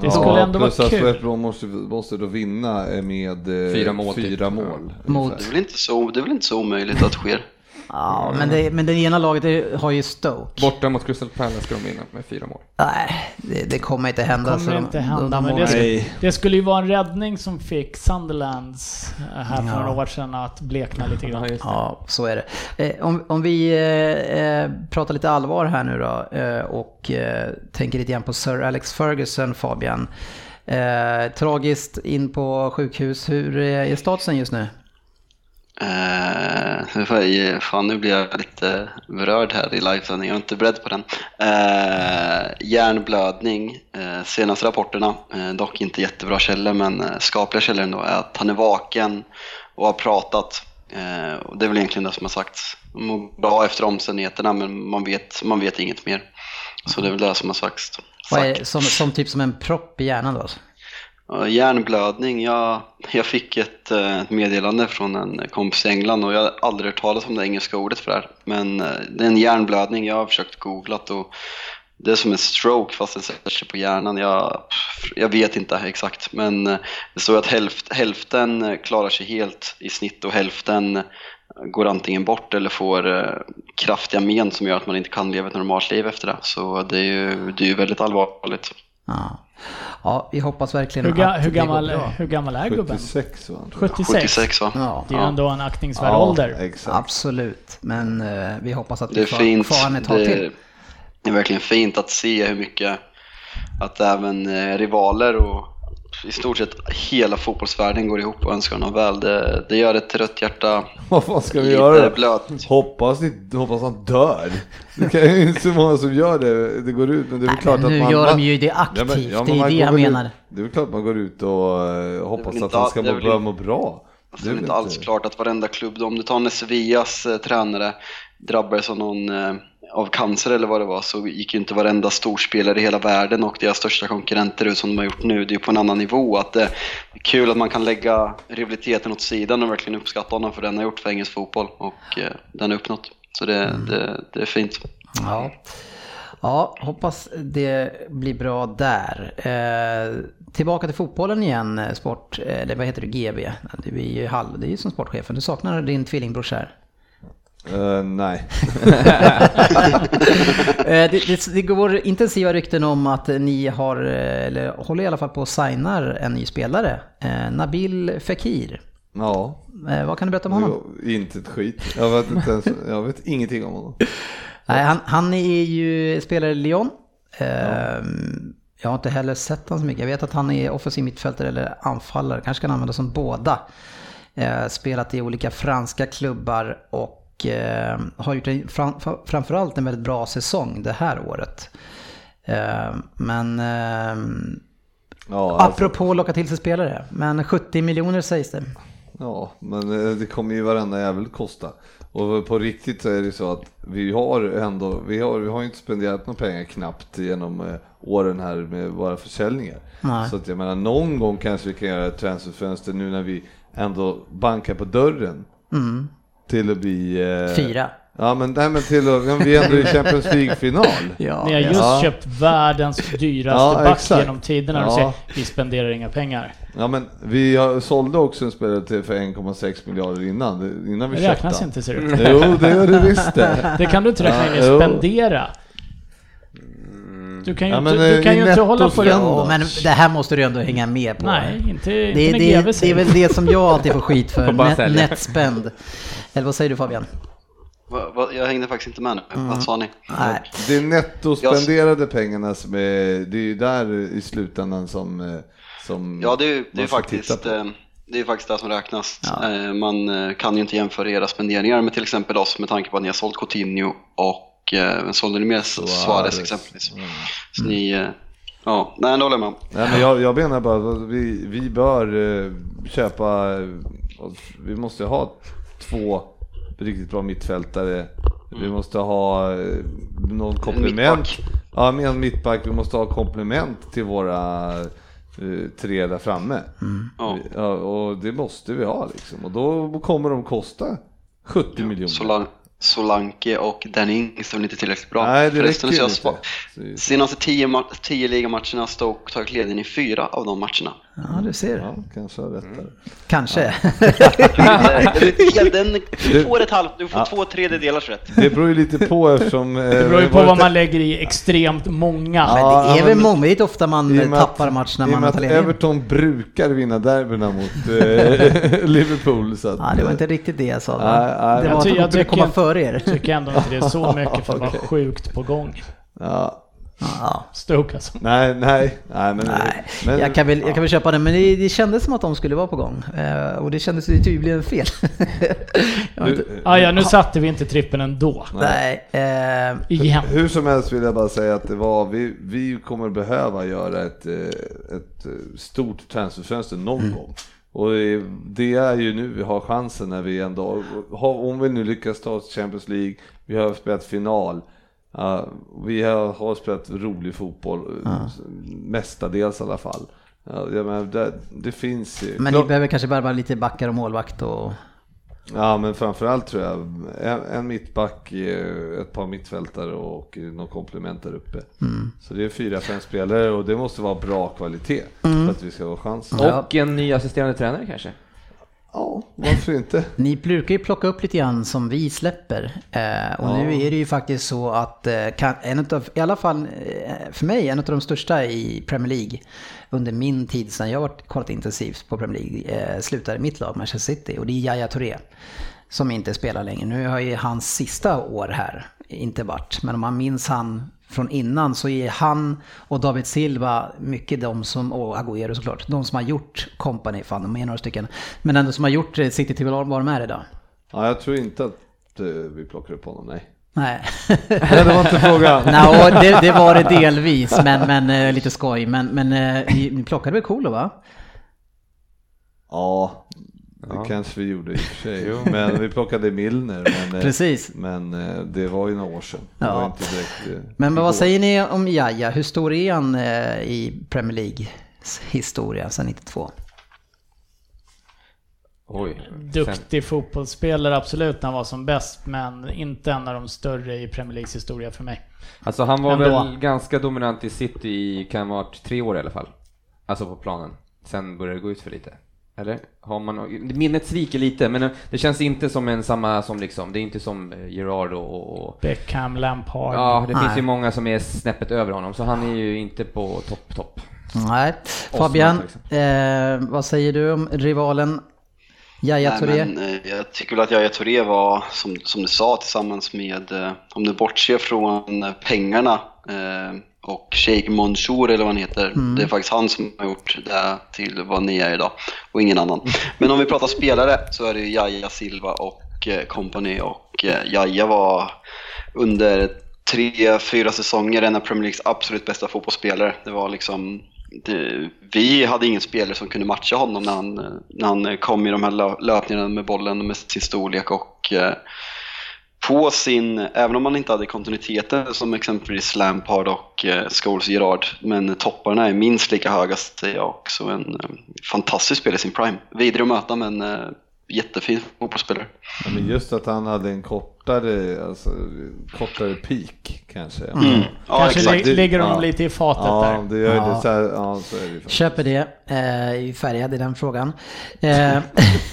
S5: Det ja, skulle ändå vara kul.
S2: West Brom måste, måste då vinna med eh, fyra mål. Fyra typ. mål
S4: Mot... det, är väl inte så, det är väl inte så omöjligt att det sker.
S1: Ja, men det, men det ena laget har ju Stoke.
S3: Borta mot Crystal Palace ska de vinna med fyra mål.
S1: Nej, det, det kommer inte hända.
S5: Det kommer inte hända, men det, det, skulle ju vara en räddning som fick Sunderlands eh, här för ja. några år sedan att blekna lite grann.
S1: Ja, så är det. Eh, om, om vi eh, pratar lite allvar här nu då eh, och eh, tänker lite grann på Sir Alex Ferguson, Fabian. Eh, tragiskt in på sjukhus. Hur är statusen just nu?
S4: Uh, fan, nu blir jag lite berörd här i livesändning, jag är inte beredd på den. Uh, hjärnblödning, uh, senaste rapporterna, uh, dock inte jättebra källor men uh, skapliga källor ändå, är att han är vaken och har pratat. och det är väl egentligen det som har sagts. Mår bra efter omständigheterna men man vet, man vet inget mer. Så det är väl det som har sagts.
S1: Vad är, som, som typ som en propp i hjärnan då?
S4: Hjärnblödning, jag, jag fick ett, eh, ett, meddelande från en kompis i England och jag har aldrig hört talas om det engelska ordet för det här. Men eh, det är en hjärnblödning, jag har försökt googlat och det är som en stroke fast den sätter sig på hjärnan. Jag, jag vet inte exakt men eh, det står att hälft, hälften klarar sig helt i snitt och hälften går antingen bort eller får kraftiga men som gör att man inte kan leva ett normalt liv efter det. Så det är ju, det är ju väldigt allvarligt.
S1: Ja. Ja, vi hoppas verkligen
S5: hur, ga, att hur gammal, det går bra. Hur gammal är gubben?
S2: 76 va?
S5: 76.
S4: 76 va?
S5: Ja. Det är ju ändå en aktningsvärd ja, ålder.
S1: Exakt. Absolut, men uh, vi hoppas att vi får, fint. får han ett tag till.
S4: Det är verkligen fint att se hur mycket att även uh, rivaler och i stort sett hela fotbollsvärlden går ihop och önskar honom väl. Det, det gör ett rött hjärta
S2: Vad fan ska vi göra blöt. Hoppas, hoppas han dör. Det är inte så många som gör det. Det går ut, men det är väl klart
S1: att
S2: man...
S1: Nu gör de ju det aktivt, ja, men, ja, det är det jag menar. Ut,
S2: det är väl klart man går ut och uh, hoppas att han ska må, börja må bra.
S4: Det är, det är inte alls klart att varenda klubb, om du tar Sevillas eh, tränare, drabbades av någon eh, av cancer eller vad det var så gick ju inte varenda storspelare i hela världen och deras största konkurrenter ut som de har gjort nu. Det är ju på en annan nivå. Att det är kul att man kan lägga rivaliteten åt sidan och verkligen uppskatta honom för den har gjort för engelsk fotboll och eh, den har uppnått. Så det, mm. det, det är fint.
S1: Ja. Ja, hoppas det blir bra där. Eh, tillbaka till fotbollen igen, eh, sport, eller vad heter det, GB. Det är ju, det är ju som sportchefen, du saknar din tvillingbrors här.
S2: Uh, nej.
S1: Eh, det, det, det, går intensiva rykten om att ni har, eh, eller håller i alla fall på att signar en ny spelare. Nabil Fekir.
S2: Ja.
S1: Vad kan du berätta om honom?
S2: Jo, inte ett skit. Jag vet, inte ens, jag vet ingenting om honom.
S1: Nej, han, han är ju spelare i Lyon. Ja. Jag har inte heller sett honom så mycket. Jag vet att han är offensiv mittfältare eller anfallare. Kanske kan användas som båda. Spelat i olika franska klubbar och eh, har gjort fram, framförallt en väldigt bra säsong det här året. Eh, men eh, ja, alltså. apropå locka till sig spelare, men 70 miljoner sägs det.
S2: Ja, men det kommer ju varenda jävel kosta. Och på riktigt så är det så att vi har ändå, vi har, vi har inte spenderat några pengar knappt genom åren här med våra försäljningar. Nej. Så att jag menar, någon gång kanske vi kan göra ett transferfönster nu när vi ändå bankar på dörren. Mm till att bli...
S1: Eh, Fyra.
S2: Ja men, nej, men till att, vi är ändå i Champions League-final.
S5: ja. Ni har just ja. köpt världens dyraste ja, back genom tiderna och säger vi spenderar inga pengar.
S2: Ja men vi har, sålde också en spelare till för 1,6 miljarder innan, innan vi
S5: det köpte räknas inte ser det
S2: ut. Jo det gör det visst det.
S5: Det kan du inte räkna in i spendera. Du kan ju, ja, inte, du kan ju inte hålla på det.
S1: Jo, men det här måste du ändå hänga med på.
S5: Nej, inte,
S1: det, inte det, det, det är väl det som jag alltid får skit för, net, netspend. Eller vad säger du Fabian?
S4: Jag hängde faktiskt inte med nu. Mm. Vad sa ni?
S2: Nej. Det är nettospenderade pengarna som är, det är ju där i slutändan som, eh, som
S4: Ja, det är, det är faktiskt eh, det är faktiskt det som räknas. Ja. Eh, man kan ju inte jämföra era spenderingar med till exempel oss med tanke på att ni har sålt Coutinho och vem sålde ni mer? Suarez exempelvis. Mm. Så ni, ja, nej det håller jag med
S2: Nej, men jag, jag menar bara att vi, vi bör köpa, vi måste ha två riktigt bra mittfältare. Mm. Vi måste ha eh, någon komplement. Ja, med en mittback. Vi måste ha komplement till våra tre där framme. Mm. Ja, och det måste vi ha liksom. Och då kommer de kosta 70 ja, miljoner.
S4: Solan Solanke och Danny Ings är väl inte tillräckligt bra.
S2: Nej, det Förresten räcker inte.
S4: Senaste tio, tio ligamatcherna har Stoke tagit ledningen i fyra av de matcherna.
S1: Ja, du ser. Ja,
S2: kanske har rätt där. Mm.
S1: Kanske.
S4: Ja. den, du får ett halvt, du får ja. två tredjedelars rätt.
S2: Det beror ju lite på eftersom...
S5: Eh, det beror ju på vad man lägger i extremt många.
S1: Ja, men det är väl många, det är ofta man tappar att, matcherna man
S2: tar ledningen. Everton brukar vinna derbyna mot eh, Liverpool. Så att,
S1: ja, det var inte riktigt det jag sa. Nej, det var att de skulle komma före er.
S5: Jag tycker ändå inte det är så mycket för att vara sjukt på gång. Ja, Ja. Stoke alltså.
S2: Nej, nej, nej, men,
S1: nej. men jag, kan väl, jag kan väl köpa det, men det, det kändes som att de skulle vara på gång. Eh, och det kändes ju tydligen fel.
S5: du, inte... ah, ja, nu satte vi inte trippen ändå.
S1: Nej.
S5: nej eh... Igen.
S2: Hur som helst vill jag bara säga att det var, vi, vi kommer behöva göra ett, eh, ett eh, stort transferfönster någon mm. gång. Och det är ju nu vi har chansen när vi ändå, om vi nu lyckas ta oss Champions League, vi har spelat final, Ja, vi har, har spelat rolig fotboll, ja. mestadels i alla fall. Ja, men det, det finns ju.
S1: Men ni behöver kanske bara lite backar och målvakt och...
S2: Ja men framförallt tror jag en, en mittback, ett par mittfältare och någon komplement där uppe. Mm. Så det är fyra, fem spelare och det måste vara bra kvalitet mm. för att vi ska ha chans.
S3: Och en ny assisterande tränare kanske?
S2: Ja, varför inte?
S1: Ni brukar ju plocka upp lite grann som vi släpper. Eh, och ja. nu är det ju faktiskt så att eh, kan, en av, i alla fall eh, för mig, en av de största i Premier League under min tid sedan jag varit kollat intensivt på Premier League eh, slutade mitt lag Manchester City och det är Yahya Touré. Som inte spelar längre. Nu har ju hans sista år här inte varit. Men om man minns han från innan så är han och David Silva mycket de som, och Agüero såklart, de som har gjort Company, fan de är några stycken, men ändå som har gjort City till vad de är idag.
S2: Ja, jag tror inte att eh, vi plockar upp honom, nej.
S1: Nej.
S2: det var inte frågan.
S1: no, det, det, var det delvis, men, men uh, lite skoj. Men, men ni plockade väl Kolo va?
S2: Ja, det ja. kanske vi gjorde i och för sig. men vi plockade Milner. Men, eh,
S1: Precis.
S2: men eh, det var ju några år sedan.
S1: Ja. Direkt, eh, men vad säger ni om Jaja? Hur stor är han i Premier Leagues historia sedan 92?
S5: Oj. Duktig fotbollsspelare absolut när han var som bäst, men inte en av de större i Premier Leagues historia för mig.
S3: Alltså han var Ändå. väl ganska dominant i City i, kan ha varit tre år i alla fall. Alltså på planen. Sen började det gå ut för lite. Eller? Har man, minnet sviker lite, men eh, det känns inte som en samma som liksom, det är inte som eh, Gerard och...
S5: Beckham, Lampard.
S3: Ja, det Nej. finns ju många som är snäppet över honom, så han är ju inte på topp, topp.
S1: Nej. Fabian, eh, vad säger du om rivalen Yahya Touré?
S4: Eh, jag tycker väl att Yahya Touré var, som, som du sa, tillsammans med, om du bortser från pengarna, eh, och Sheikh Mansour eller vad han heter. Mm. Det är faktiskt han som har gjort det till vad ni är idag och ingen annan. Men om vi pratar spelare så är det ju Jaja Silva och eh, company och eh, Jaja var under tre, fyra säsonger en av Premier Leagues absolut bästa fotbollsspelare. Det var liksom det, vi hade ingen spelare som kunde matcha honom när han, när han kom i de här löpningarna med bollen med sin storlek och eh, på sin, även om man inte hade kontinuiteten som exempelvis Lampard och eh, Scholes Gerard, men topparna är minst lika höga säger jag också. En eh, fantastisk spelare i sin prime. Vidrig att möta men eh, jättefin fotbollsspelare.
S2: Ja, men just att han hade en kortare, alltså, kortare peak kanske.
S5: Mm. Ja, kanske exakt. lägger honom ja. lite i fatet
S2: ja,
S5: där.
S2: Det gör ja. det så här, ja, så är det
S1: faktiskt. Köper det, eh, färgad i den frågan. Eh,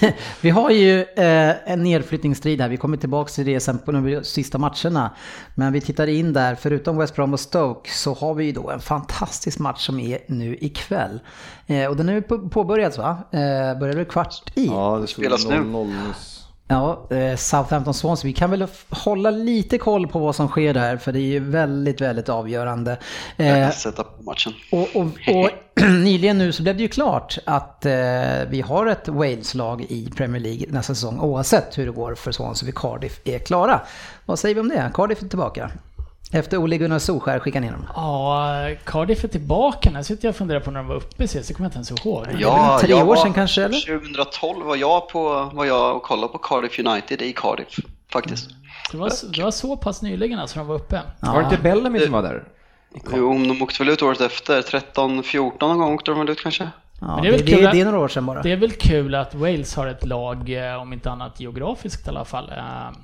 S1: vi har ju eh, en nedflyttningsstrid här, vi kommer tillbaka till det sen på de sista matcherna. Men vi tittar in där, förutom West Brom och Stoke så har vi ju då en fantastisk match som är nu ikväll. Eh, och den är påbörjad va? Eh, börjar väl kvart i?
S2: Ja, det spelas nu.
S1: Ja, eh, Southampton Swans. Vi kan väl hålla lite koll på vad som sker där för det är ju väldigt, väldigt avgörande.
S4: Jag kan sätta på matchen.
S1: Och, och, och nyligen nu så blev det ju klart att eh, vi har ett Wales-lag i Premier League nästa säsong oavsett hur det går för Swans och Cardiff är klara. Vad säger vi om det? Cardiff är tillbaka. Efter Ole Gunnar Solskär skickade ner dem.
S5: Ja, Cardiff är tillbaka. Nu sitter jag och funderar på när de var uppe sist, det kommer jag inte ens ihåg.
S1: Ja, tre år sedan kanske eller?
S4: 2012 var jag, på, var jag och kollade på Cardiff United i Cardiff, faktiskt.
S5: Det var, det var så pass nyligen alltså de var uppe.
S3: Ja. Var det inte Bellamy som var där?
S4: Jo, de åkte väl ut året efter. 13, 14 någon gång åkte de väl ut kanske.
S1: Ja, det, är det, det, det, är några år sedan bara.
S5: Det är väl kul att Wales har ett lag, eh, om inte annat geografiskt i alla fall, eh,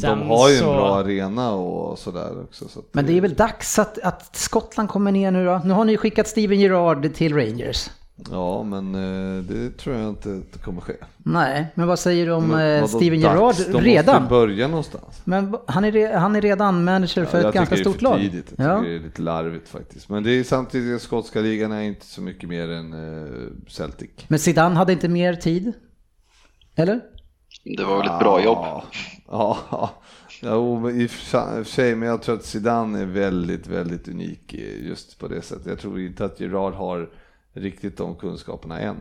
S2: Sen de har ju så... en bra arena och sådär också. Så
S1: Men det är väl dags att, att Skottland kommer ner nu då? Nu har ni skickat Steven Gerrard till Rangers.
S2: Ja, men eh, det tror jag inte kommer ske.
S1: Nej, men vad säger du om men, Steven Gerrard redan? De måste
S2: börja någonstans.
S1: Men han är, han är redan manager för ja, ett ganska stort lag.
S2: Jag tycker ja. det är lite larvigt faktiskt. Men det är samtidigt, skotska ligan är inte så mycket mer än Celtic.
S1: Men Zidane hade inte mer tid? Eller?
S4: Det var väl ett bra jobb.
S2: Ja, ja. Ja, i och för sig, men jag tror att Zidane är väldigt, väldigt unik just på det sättet. Jag tror inte att Gerard har riktigt de kunskaperna än.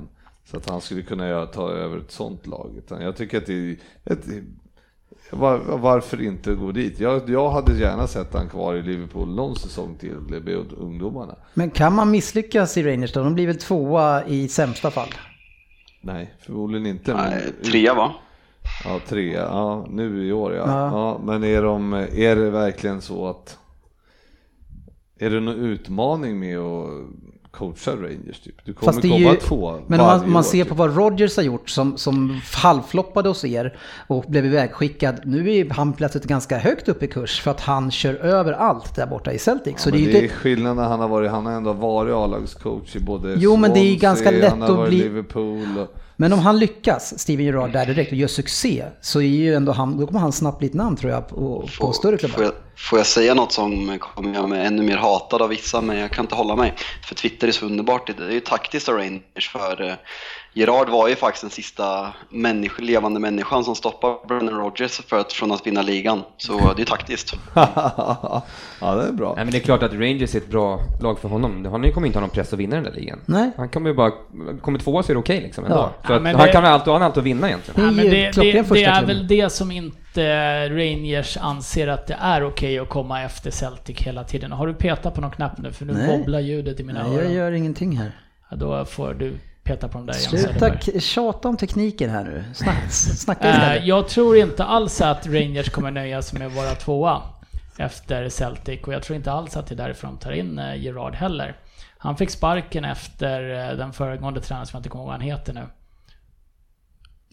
S2: Så att han skulle kunna göra, ta över ett sånt lag. Utan jag tycker att det är ett, var, varför inte gå dit? Jag, jag hade gärna sett han kvar i Liverpool någon säsong till med ungdomarna.
S1: Men kan man misslyckas i Rangers då? De blir väl tvåa i sämsta fall?
S2: Nej, förmodligen inte.
S4: Nej, trea va?
S2: Ja, tre. Ja, nu i år ja. ja. ja. men är, de, är det verkligen så att... Är det någon utmaning med att coacha Rangers typ? Du kommer komma ju, två
S1: Men om man, man ser typ. på vad Rogers har gjort som, som halvfloppade hos er och blev ivägskickad. Nu är han plötsligt ganska högt upp i kurs för att han kör över allt där borta i Celtic.
S2: Ja, så det är, det är skillnaden när han har varit, han har ändå varit A-lagscoach i både
S1: Jo men det är ganska lätt att bli...
S2: Liverpool och...
S1: Men om han lyckas, Steven Gerrard, där direkt och gör succé, så är ju ändå han, då kommer han snabbt bli ett namn tror jag på, på större klubbar.
S4: Får jag, får jag säga något som kommer göra mig ännu mer hatad av vissa, men jag kan inte hålla mig. För Twitter är så underbart, det är ju taktiskt av Rangers för eh, Gerard var ju faktiskt den sista människa, levande människan som stoppade Brennan Rodgers för att, från att vinna ligan. Så det är taktiskt.
S2: ja, det är bra.
S3: Nej, men det är klart att Rangers är ett bra lag för honom. Han kommer inte ha någon press att vinna den där ligan.
S1: Nej.
S3: Han kommer ju bara, kommer tvåa så är det okej okay, liksom ändå. Ja. Så ja, han, det... kan allt, han har allt att vinna egentligen.
S5: Ja, men det, det, det är väl det som inte Rangers anser att det är okej okay att komma efter Celtic hela tiden. Har du petat på någon knapp nu? För nu Nej. wobblar ljudet i mina
S1: Nej,
S5: öron.
S1: jag gör ingenting här.
S5: Ja, då får du peta på den där
S1: Sluta tjata om tekniken här nu. Snack, snacka istället.
S5: Uh, jag tror inte alls att Rangers kommer nöja sig med att vara tvåa efter Celtic och jag tror inte alls att det är därför de tar in uh, Gerard heller. Han fick sparken efter uh, den föregående tränaren som jag inte kommer ihåg vad han heter nu.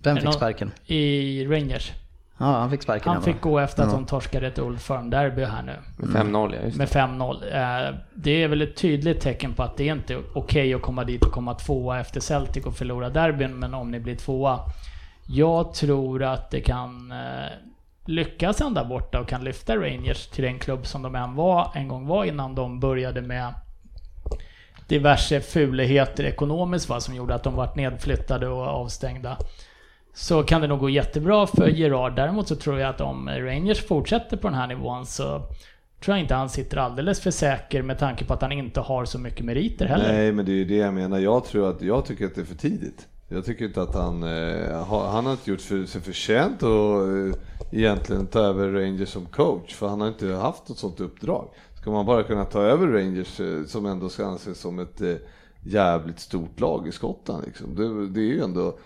S1: Vem fick sparken?
S5: I Rangers.
S1: Ja, han fick sparken.
S5: Han fick gå efter att de torskade ett Old Firm-derby här nu.
S3: Med 5-0 ja, just
S5: det. Med 5-0. Eh, det är väl ett tydligt tecken på att det är inte okej okay att komma dit och komma tvåa efter Celtic och förlora derbyn, men om ni blir tvåa. Jag tror att det kan eh, lyckas ända borta och kan lyfta Rangers till den klubb som de än var, en gång var innan de började med diverse fuligheter ekonomiskt va, som gjorde att de vart nedflyttade och avstängda så kan det nog gå jättebra för Gerard. Däremot så tror jag att om Rangers fortsätter på den här nivån så tror jag inte han sitter alldeles för säker med tanke på att han inte har så mycket meriter heller.
S2: Nej, men det är ju det jag menar. Jag tror att, jag tycker att det är för tidigt. Jag tycker inte att han, eh, han har inte gjort för, sig förtjänt att eh, egentligen ta över Rangers som coach, för han har inte haft något sånt uppdrag. Ska man bara kunna ta över Rangers, eh, som ändå ska anses som ett eh, jävligt stort lag i Skottland, liksom. det, det är ju ändå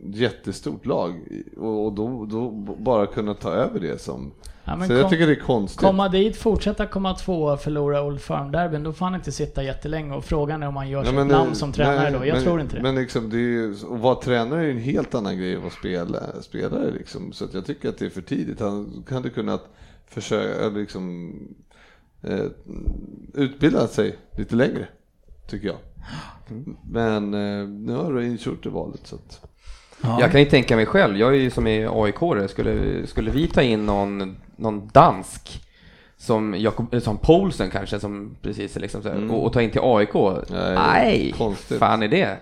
S2: jättestort lag och, då, då, bara kunna ta över det som... Ja, så kom, jag tycker det är konstigt.
S5: Komma dit, fortsätta komma två och förlora Old Firm-derbyn, då får han inte sitta jättelänge och frågan är om han gör nej, sitt namn som tränare nej, då. Jag
S2: men,
S5: tror inte det.
S2: Men liksom, det är ju, att vara tränare är ju en helt annan grej än att vara spelare, spelare liksom. Så jag tycker att det är för tidigt. Han hade kunnat försöka liksom eh, utbilda sig lite längre, tycker jag. Men eh, nu har Rangers gjort det valet. Så att...
S3: ja. Jag kan ju tänka mig själv, jag är ju som är aik skulle, skulle vi ta in någon, någon dansk som, Jakob, som Poulsen kanske, som precis liksom så mm. och, och, ta in till AIK. Nej, konstigt. fan är det?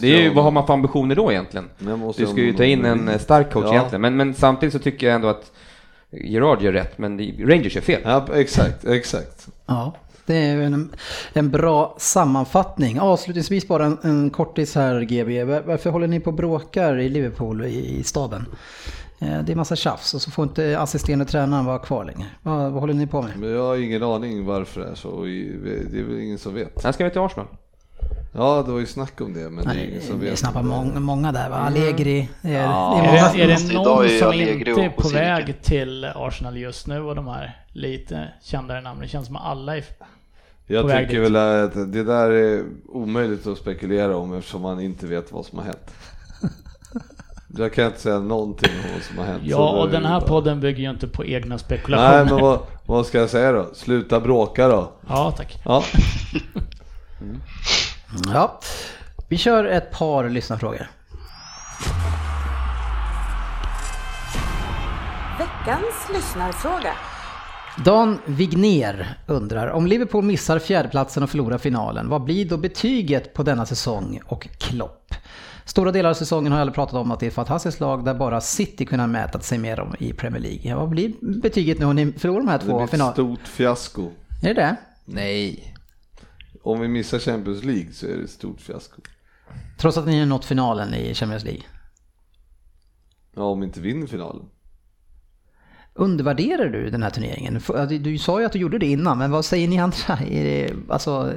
S3: det är ju, vad har man för ambitioner då egentligen? Du ska ju ta in en stark coach ja. egentligen, men, men samtidigt så tycker jag ändå att Gerard gör rätt, men Rangers gör fel.
S2: Ja, exakt, exakt.
S1: Ja. Det är en, en bra sammanfattning. Avslutningsvis bara en, en kortis här GB. Varför håller ni på och bråkar i Liverpool i, i staben? Eh, det är massa tjafs och så får inte assisterande tränaren vara kvar längre. Vad, vad håller ni på med?
S2: Men jag har ingen aning varför det är så. Det är väl ingen som vet.
S3: När ska vi till Arsenal?
S2: Ja, det var ju snack om det, men Nej, det är ingen som vet.
S1: Det snappar många, många där va? Allegri.
S5: Det är, ja. det är, många. är, det, är någon som inte är på väg till Arsenal just nu och de här lite kändare namnen? Det känns som att alla är
S2: jag tycker väl att det där är omöjligt att spekulera om eftersom man inte vet vad som har hänt. Jag kan inte säga någonting om vad som har hänt.
S5: Ja, och den här bara... podden bygger ju inte på egna spekulationer.
S2: Nej, men vad, vad ska jag säga då? Sluta bråka då.
S5: Ja, tack.
S2: Ja. Mm.
S1: Ja, vi kör ett par lyssnarfrågor.
S6: Veckans lyssnarfråga.
S1: Dan Vigner undrar, om Liverpool missar fjärdeplatsen och förlorar finalen, vad blir då betyget på denna säsong och Klopp? Stora delar av säsongen har alla pratat om att det är ett fantastiskt lag där bara City kunnat mäta sig med dem i Premier League. Vad blir betyget nu om ni förlorar de här två finalerna?
S2: Det blir ett stort fiasko.
S1: Är det det?
S3: Nej.
S2: Om vi missar Champions League så är det ett stort fiasko.
S1: Trots att ni har nått finalen i Champions League?
S2: Ja, om vi inte vinner finalen.
S1: Undervärderar du den här turneringen? Du sa ju att du gjorde det innan, men vad säger ni andra? Är det, alltså...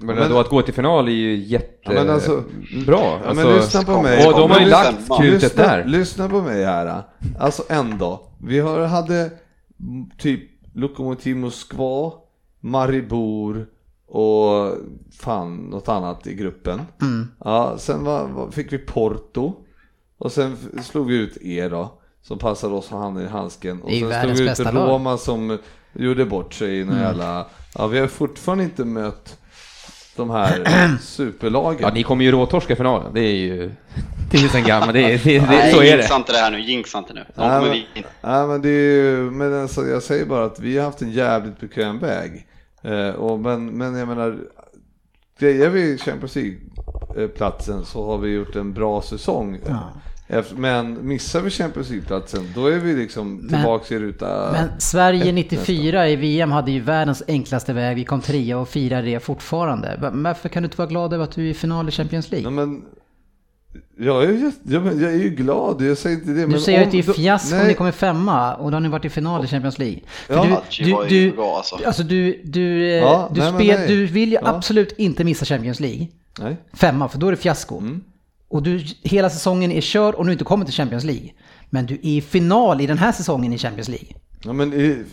S3: Men, men då att gå till final är ju jättebra. Ja, alltså, ja,
S2: alltså, men lyssna på mig.
S3: Och de har ju lagt krutet där.
S2: Lyssna på mig här. Alltså ändå. Vi har, hade typ Lokomotiv Moskva, Maribor och fan något annat i gruppen. Mm. Ja, sen var, fick vi Porto och sen slog vi ut er då som passade oss hand i handsken. Och sen stod vi ut Roma lag. som gjorde bort sig i mm. jävla... Ja, vi har fortfarande inte mött de här superlagen.
S3: Ja, ni kommer ju råtorska finalen. Det är ju... Det är ju sen gammalt. Det är, det, det, så är det.
S4: Jinxa inte det här nu. Jinxa inte nu.
S2: Nej, men, nej, men det är ju... Men alltså, jag säger bara att vi har haft en jävligt bekväm väg. Eh, och men, men jag menar... Grejer vi Champions League-platsen så har vi gjort en bra säsong. Ja. Men missar vi Champions League-platsen, då är vi liksom tillbaka i ruta
S1: Men Sverige 94 i VM hade ju världens enklaste väg. Vi kom trea och firar det fortfarande. Varför kan du inte vara glad över att du är i final i Champions League?
S2: Ja, men, jag, är ju, jag, jag är ju glad, jag säger inte det.
S1: Du säger att det är fiasko om ni kommer femma och då har ni varit i final i Champions League.
S4: Ja, du, du, du, alltså.
S1: alltså du, du, eh, ja, du, nej, spel, du vill ju ja. absolut inte missa Champions League. Nej. Femma, för då är det fiasko. Mm och du, hela säsongen är körd och nu inte kommer till Champions League. Men du är i final i den här säsongen i Champions League.
S2: Ja men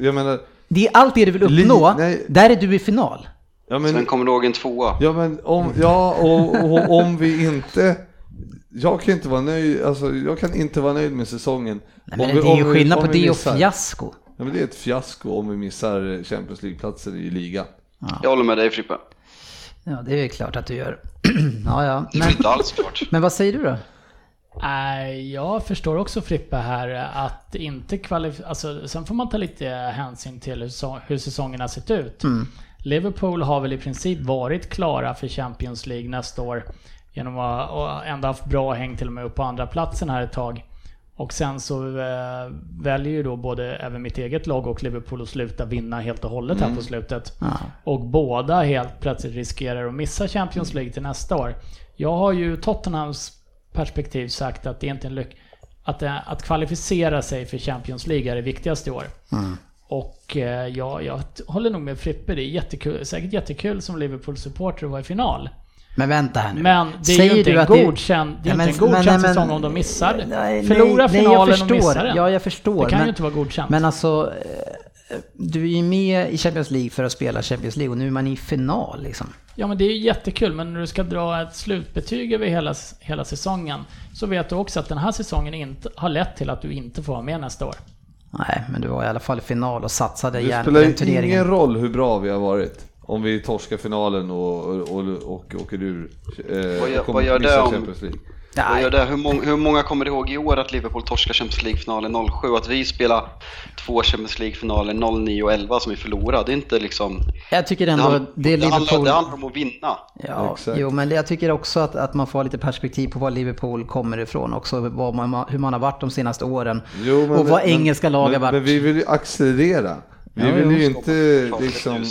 S2: jag menar...
S1: Det är allt det du vill uppnå, li, där är du i final.
S4: Ja, men, Sen kommer du ihåg en tvåa.
S2: Ja men om, ja, och, och, om vi inte... Jag kan inte vara nöjd, alltså jag kan inte vara nöjd med säsongen.
S1: Nej, men vi, det är ju skillnad på det och fiasko.
S2: Ja men det är ett fiasko om vi missar Champions League-platser i ligan.
S4: Ja. Jag håller med dig Frippe.
S1: Ja, det är klart att du gör. ja, ja.
S4: Men, inte alls klart.
S1: men vad säger du då?
S5: Jag förstår också Frippe här att inte kvalificera, alltså, sen får man ta lite hänsyn till hur, säsongen har sett ut. Mm. Liverpool har väl i princip varit klara för Champions League nästa år genom att ändå haft bra häng till och med upp på andra platsen här ett tag. Och sen så äh, väljer ju då både även mitt eget lag och Liverpool att sluta vinna helt och hållet mm. här på slutet. Ja. Och båda helt plötsligt riskerar att missa Champions League till nästa år. Jag har ju Tottenhams perspektiv sagt att det inte är en lyck att, att kvalificera sig för Champions League är det viktigaste i år. Mm. Och äh, ja, jag håller nog med Frippe, det är jättekul, säkert jättekul som Liverpool-supporter att vara i final.
S1: Men vänta här nu.
S5: Men det är Säger ju inte en godkänd, det är ja, inte en godkänd säsong om de missar. Nej, Förlora nej, finalen nej, och missar den.
S1: Ja, jag förstår.
S5: Det kan
S1: men,
S5: ju inte vara godkänt.
S1: Men alltså, eh, du är ju med i Champions League för att spela Champions League och nu är man i final liksom.
S5: Ja men det är ju jättekul, men när du ska dra ett slutbetyg över hela, hela säsongen så vet du också att den här säsongen inte, har lett till att du inte får vara med nästa år.
S1: Nej, men du var i alla fall i final och satsade
S2: turneringen. Det spelar ingen roll hur bra vi har varit. Om vi torskar finalen och, och, och, och åker ur
S4: eh, vad gör, vad gör det om, Champions League. Vad gör det? Hur, många, hur många kommer ihåg i år att Liverpool torskar Champions League-finalen 07 och att vi spelar två Champions League-finaler 09 och 11 som vi förlorade? Det är inte liksom...
S1: Jag tycker ändå det, det, är Liverpool...
S4: handlar, det handlar om att vinna.
S1: Ja, jo, men jag tycker också att, att man får ha lite perspektiv på var Liverpool kommer ifrån också, vad man, hur man har varit de senaste åren. Jo, och vad engelska lag har varit.
S2: Men vi vill ju accelerera. Vi ja, vill ju inte liksom...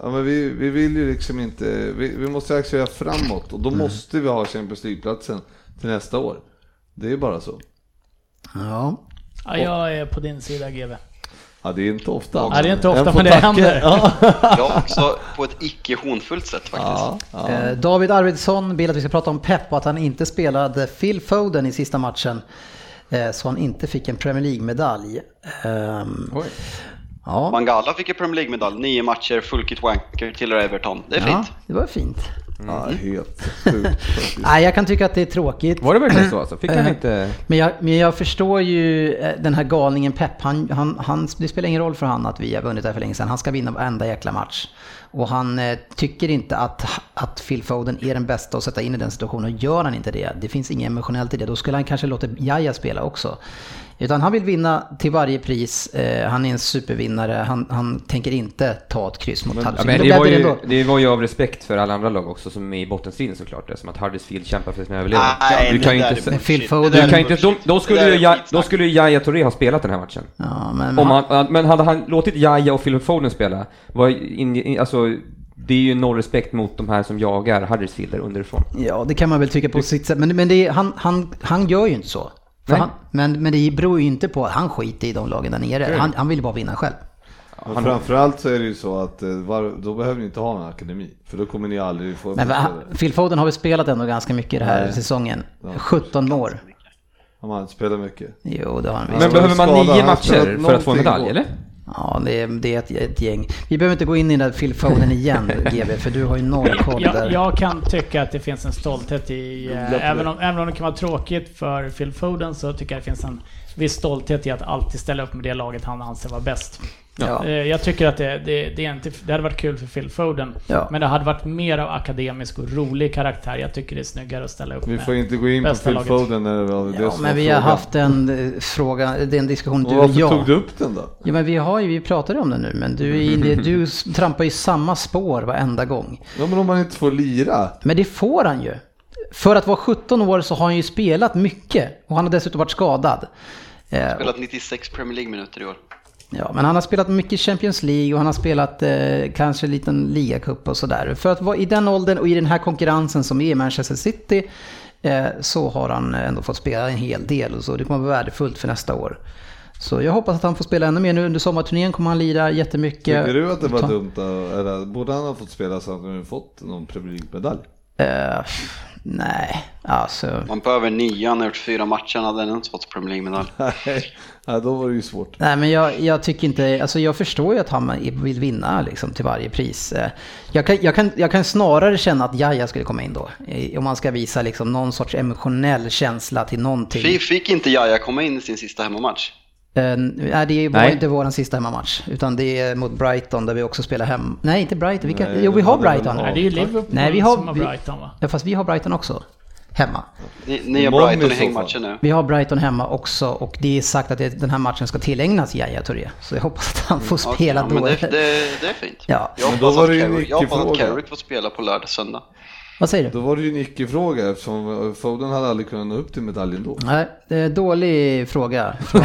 S2: Ja, men vi, vi vill ju liksom inte... Vi, vi måste accelerera framåt och då mm. måste vi ha Champions League-platsen till nästa år. Det är bara så.
S1: Ja.
S5: ja jag är på din sida GW.
S2: Ja, det är inte ofta.
S5: Ja, det är inte ofta, men det händer. Ja.
S4: Jag också på ett icke hånfullt sätt faktiskt.
S1: Ja, ja. Eh, David Arvidsson vill att vi ska prata om Pep och att han inte spelade Phil Foden i sista matchen. Eh, så han inte fick en Premier League-medalj.
S4: Ja. Mangala fick ju Premier League-medalj, nio matcher, full kit wanker, tillhör Everton. Det är ja, fint.
S1: det var fint.
S2: Mm. Ja, helt sjukt
S1: Nej, jag kan tycka att det är tråkigt.
S3: Var det verkligen så alltså? Fick han eh, inte...
S1: Men jag, men jag förstår ju eh, den här galningen Pep. Han, han, han, det spelar ingen roll för han att vi har vunnit det för länge sedan. Han ska vinna varenda jäkla match. Och han eh, tycker inte att, att Phil Foden är den bästa att sätta in i den situationen. Och gör han inte det, det finns inget emotionellt i det, då skulle han kanske låta Jaja spela också. Utan han vill vinna till varje pris. Eh, han är en supervinnare. Han, han tänker inte ta ett kryss mot Huddersfield.
S3: Ja, det, var ju, det var ju av respekt för alla andra lag också som är i bottenstriden såklart. Det är som att Huddersfield kämpar för sin överlevnad.
S4: Nej, du kan ju inte...
S1: Phil Foden... Du kan inte
S3: de, då skulle ju då skulle ju Yahya Touré ha spelat den här matchen. Ja, men, Om han, men hade han låtit Yahya och Phil Foden spela, var in, in, alltså det är ju noll respekt mot de här som jagar Huddersfield underifrån.
S1: Ja, det kan man väl tycka på sitt sätt. Men, men det är, han, han, han gör ju inte så. Han, men, men det beror ju inte på att han skiter i de lagen där nere. Han, han vill bara vinna själv.
S2: Ja, framförallt så är det ju så att eh, då behöver ni inte ha någon akademi. För då kommer ni aldrig få...
S1: Men Phil Foden har väl spelat ändå ganska mycket den här Nej. säsongen. Ja. 17 år.
S2: Han har spelat mycket.
S1: Jo, det har han
S3: Men behöver man nio matcher för att få en medalj, eller?
S1: Ja, det är, det är ett, ett, gäng. Vi behöver inte gå in i den där Phil Foden igen, GB, för du har ju noll koll
S5: där. Jag, jag kan tycka att det finns en stolthet i, äh, även, om, även om det kan vara tråkigt för Phil Foden, så tycker jag det finns en viss stolthet i att alltid ställa upp med det laget han anser vara bäst. Ja. Eh, jag tycker att det, det, det, är inte, det hade varit kul för Phil Foden, ja. men det hade varit mer av akademisk och rolig karaktär. Jag tycker det är snyggare att ställa upp
S2: Vi får inte gå in på Phil laget. Foden när det var
S1: det ja, men vi har haft en eh, fråga, den diskussion
S2: du och jag. Varför tog du upp den då?
S1: Ja, men vi har ju, vi pratade om den nu, men du, är du trampar ju samma spår varenda gång.
S2: Ja, men om man inte får lira?
S1: Men det får han ju. För att vara 17 år så har han ju spelat mycket och han har dessutom varit skadad.
S4: Har spelat 96 Premier League-minuter i år.
S1: Ja, men han har spelat mycket Champions League och han har spelat eh, kanske en liten ligacup och sådär. För att vara i den åldern och i den här konkurrensen som är i Manchester City eh, så har han ändå fått spela en hel del och så. Det kommer vara värdefullt för nästa år. Så jag hoppas att han får spela ännu mer nu. Under sommarturnén kommer han lira jättemycket.
S2: Tycker du att det var dumt? Eller borde han ha fått spela så att han fått någon Premier League-medalj?
S1: Uh, Nej, alltså.
S4: Man behöver har gjort fyra matcher, han hade inte fått Premier League-medalj.
S2: Nej, då var det ju svårt.
S1: Nej, men jag, jag, tycker inte, alltså jag förstår ju att han vill vinna liksom till varje pris. Eh, jag kan, jag kan, jag kan snarare känna att Jaja skulle komma in då. Om man ska visa liksom någon sorts emotionell känsla till någonting.
S4: Fick inte Jaja komma in i sin sista hemmamatch?
S1: Uh, nej, det var nej. inte vår sista hemmamatch. Utan det är mot Brighton där vi också spelar hem. Nej, inte Brighton. Vilka, nej, jo, vi har Brighton.
S5: Nej, det är ju Liverpool
S1: nej, vi har, som har Brighton va? Ja, fast vi har Brighton också. Hemma.
S4: Ni, ni har Brighton i hängmatchen nu?
S1: Vi har Brighton hemma också och det är sagt att det, den här matchen ska tillägnas Yahya Touré. Så jag hoppas att han får mm, spela okay,
S4: då. Men det, det, det, är fint. Ja. Jag hoppas att Carrick får spela på lördag, söndag.
S1: Vad säger du?
S2: Då var det ju en icke-fråga eftersom Foden hade aldrig kunnat nå upp till medaljen då.
S1: Nej, det är dålig fråga.
S4: du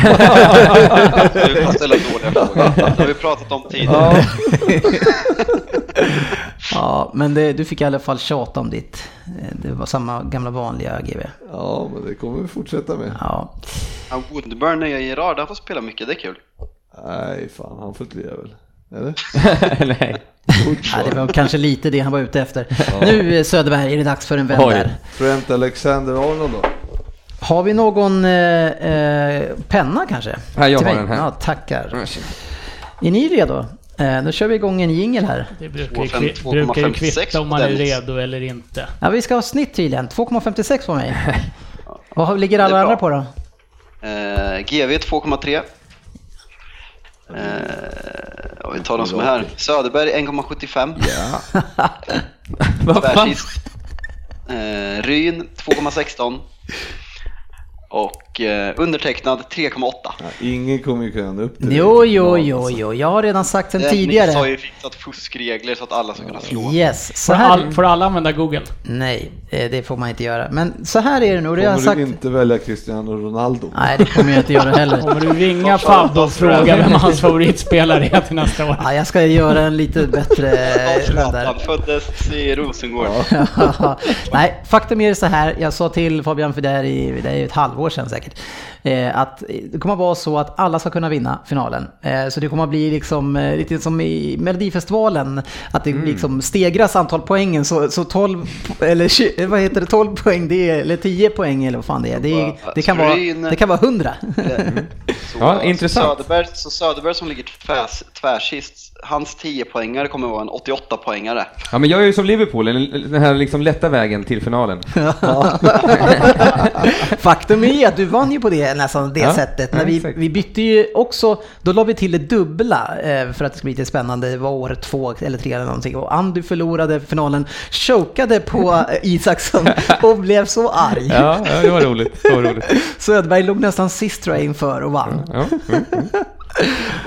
S4: kan ställa dåliga frågor. Det har vi pratat om tidigare.
S1: ja, men det, du fick i alla fall tjata om ditt. Det var samma gamla vanliga GV.
S2: Ja, men det kommer vi fortsätta med.
S1: Ja.
S4: ja Woodburn, när jag ger rad, han får spela mycket, det är kul.
S2: Nej, fan, han får inte lira väl? Eller?
S1: Nej. ja, det var kanske lite det han var ute efter. Ja. Nu Söderberg är det dags för en vän där.
S2: Trent Alexander-Arnold då?
S1: Har vi någon eh, eh, penna kanske?
S3: Ja, jag har den här.
S1: Ja, tackar. Är ni redo? Eh, då kör vi igång en jingel här.
S5: Det brukar ju, kvi brukar ju kvitta om man är redo eller inte.
S1: Ja, vi ska ha snitt tydligen. 2,56 på mig. Vad ligger alla andra på då?
S4: Eh, GV 2,3. Eh, vi tar de som är här. Söderberg 1,75.
S2: Ja.
S4: Tvärsist. Eh, Ryn 2,16. Och eh, undertecknad 3,8. Ja,
S2: ingen kommer ju kunna nå upp till det.
S1: Jo, jo, jo, jo, jag har redan sagt sen tidigare. Ni
S4: har ju fixat fuskregler så att alla ska kunna slå.
S1: Yes,
S5: så här... Får, all, får alla använda Google?
S1: Nej, eh, det får man inte göra. Men så här är det nog.
S2: Kommer
S1: jag sagt...
S2: du inte välja Cristiano Ronaldo?
S1: Nej, det kommer jag inte göra heller.
S5: kommer du ringa Fabbe och fråga vem hans favoritspelare är till nästa år?
S1: Ja, jag ska göra en lite bättre...
S4: Han föddes i Rosengård.
S1: Nej, faktum är så här. Jag sa till Fabian för det är ett halvår sedan säkert säkert. Eh, att det kommer att vara så att alla ska kunna vinna finalen. Eh, så det kommer att bli liksom eh, lite som i Melodifestivalen, att det mm. liksom stegras antal poängen. Så, så 12, eller 20, vad heter det, 12 poäng, det är, eller 10 poäng eller vad fan det är. Det, det, kan, vara, det kan vara 100.
S3: Mm. ja, intressant.
S4: Söderberg, så Söderberg som ligger tvärs, tvärsist, hans 10 poängare kommer att vara en 88 poängare.
S3: Ja, men jag är ju som Liverpool, den här liksom lätta vägen till finalen.
S1: Faktum är att du vann ju på det nästan det ja, sättet. När vi, vi bytte ju också, då la vi till det dubbla eh, för att det skulle bli lite spännande. Det var år två eller tre eller någonting. Och Andy förlorade finalen, chokade på Isaksson och blev så arg.
S3: Ja, ja det var roligt. Det var roligt.
S1: Söderberg låg nästan sist tror jag inför och vann. Ja, mm, mm.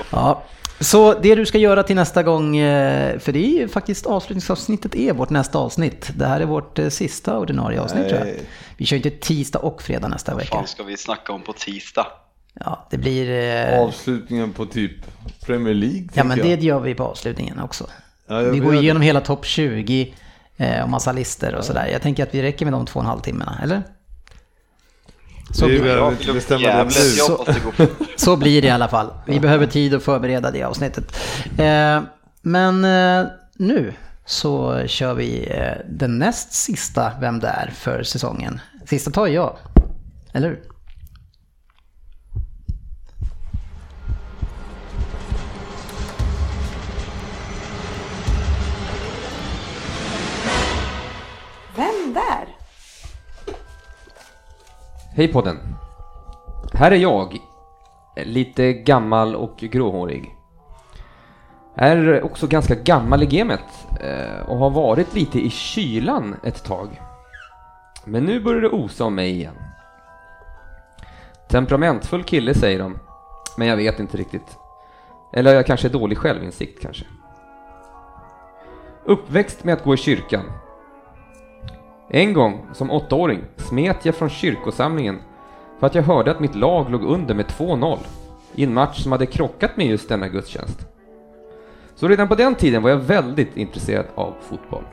S1: ja. Så det du ska göra till nästa gång, eh, för det är ju faktiskt avslutningsavsnittet är vårt nästa avsnitt. Det här är vårt eh, sista ordinarie avsnitt Nej. tror jag. Vi kör inte tisdag och fredag nästa vecka. Vad
S4: ska vi snacka om på tisdag?
S1: Ja, det blir...
S2: Eh... Avslutningen på typ Premier League?
S1: Ja, men det gör vi på avslutningen också. Ja, vi går igenom hela topp 20 eh, och massa listor och ja. sådär. Jag tänker att vi räcker med de två och en halv timmarna, eller?
S2: Så, vi behöver inte bestämma det
S1: så, så blir det i alla fall. Vi behöver tid att förbereda det avsnittet. Eh, men eh, nu så kör vi eh, den näst sista Vem det är för säsongen. Sista tar jag, eller hur?
S6: Vem där?
S3: Hej podden! Här är jag, lite gammal och gråhårig. Är också ganska gammal i gamet eh, och har varit lite i kylan ett tag. Men nu börjar det osa om mig igen. Temperamentfull kille säger de, men jag vet inte riktigt. Eller jag kanske är dålig självinsikt kanske. Uppväxt med att gå i kyrkan en gång, som åttaåring, smet jag från kyrkosamlingen för att jag hörde att mitt lag låg under med 2-0 i en match som hade krockat med just denna gudstjänst. Så redan på den tiden var jag väldigt intresserad av fotboll.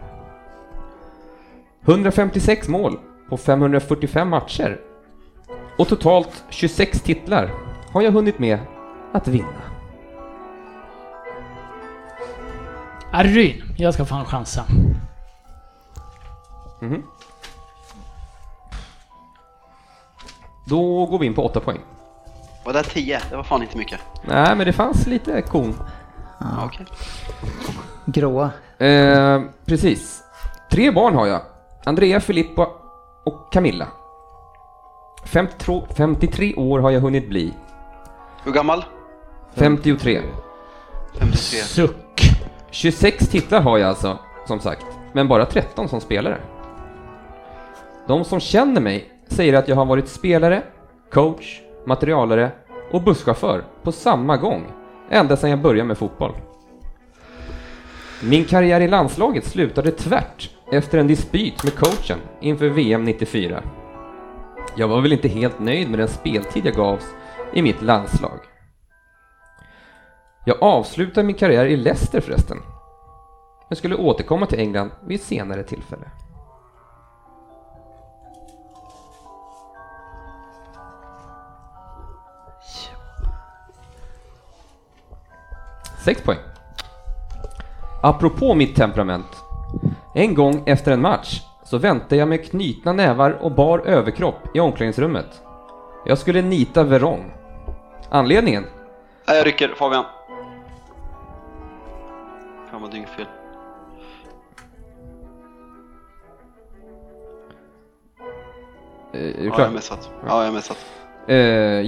S3: 156 mål på 545 matcher och totalt 26 titlar har jag hunnit med att vinna.
S5: Arryn, jag ska fan chansa. Mm.
S3: Då går vi in på 8 poäng.
S4: Var det 10? Det var fan inte mycket.
S3: Nej, men det fanns lite kon.
S4: Ja. Okay.
S1: Gråa.
S3: Eh, precis. Tre barn har jag. Andrea, Filippa och Camilla. 52, 53 år har jag hunnit bli.
S4: Hur gammal?
S3: 53.
S4: 53.
S5: Suck.
S3: 26 titlar har jag alltså, som sagt. Men bara 13 som spelare. De som känner mig säger att jag har varit spelare, coach, materialare och busschaufför på samma gång, ända sedan jag började med fotboll. Min karriär i landslaget slutade tvärt efter en dispyt med coachen inför VM 94. Jag var väl inte helt nöjd med den speltid jag gavs i mitt landslag. Jag avslutade min karriär i Leicester förresten. Jag skulle återkomma till England vid ett senare tillfälle. Sex poäng. Apropå mitt temperament. En gång efter en match så väntade jag med knutna nävar och bar överkropp i omklädningsrummet. Jag skulle nita Veron. Anledningen?
S4: Jag rycker Fabian. Fan vad dyngfel.
S3: Eh, är du
S4: klar? Ja, jag är messat. Ja, jag är messat.
S3: Uh,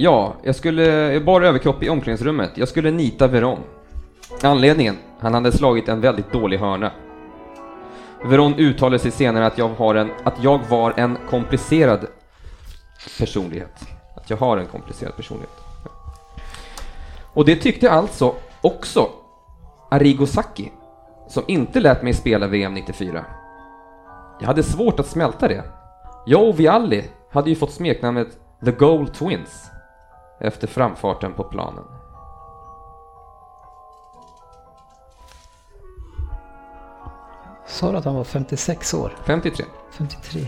S3: ja, jag skulle, jag bar överkropp i omklädningsrummet. Jag skulle nita Veron. Anledningen? Han hade slagit en väldigt dålig hörna. Veron uttalade sig senare att jag, har en, att jag var en komplicerad personlighet. Att jag har en komplicerad personlighet. Och det tyckte alltså också Arigo Saki, som inte lät mig spela VM 94. Jag hade svårt att smälta det. Jag och Vialli hade ju fått smeknamnet The Goal Twins efter framfarten på planen.
S1: Sa du att han var 56 år?
S3: 53.
S1: 53.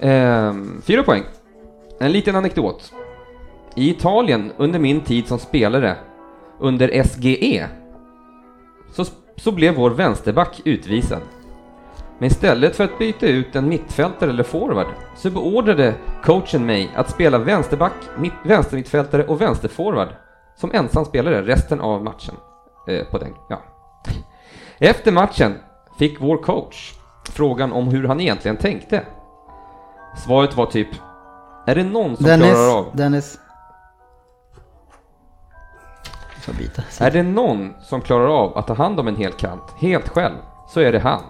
S3: Ehm, fyra poäng. En liten anekdot. I Italien under min tid som spelare under SGE så, så blev vår vänsterback utvisad. Men istället för att byta ut en mittfältare eller forward så beordrade coachen mig att spela vänsterback, mitt, vänstermittfältare och vänsterforward som ensam spelare resten av matchen. Eh, på den, ja. Efter matchen fick vår coach frågan om hur han egentligen tänkte. Svaret var typ, är det någon som
S1: Dennis,
S3: klarar av...
S1: Dennis.
S3: Är det någon som klarar av att ta hand om en hel kant helt själv, så är det han.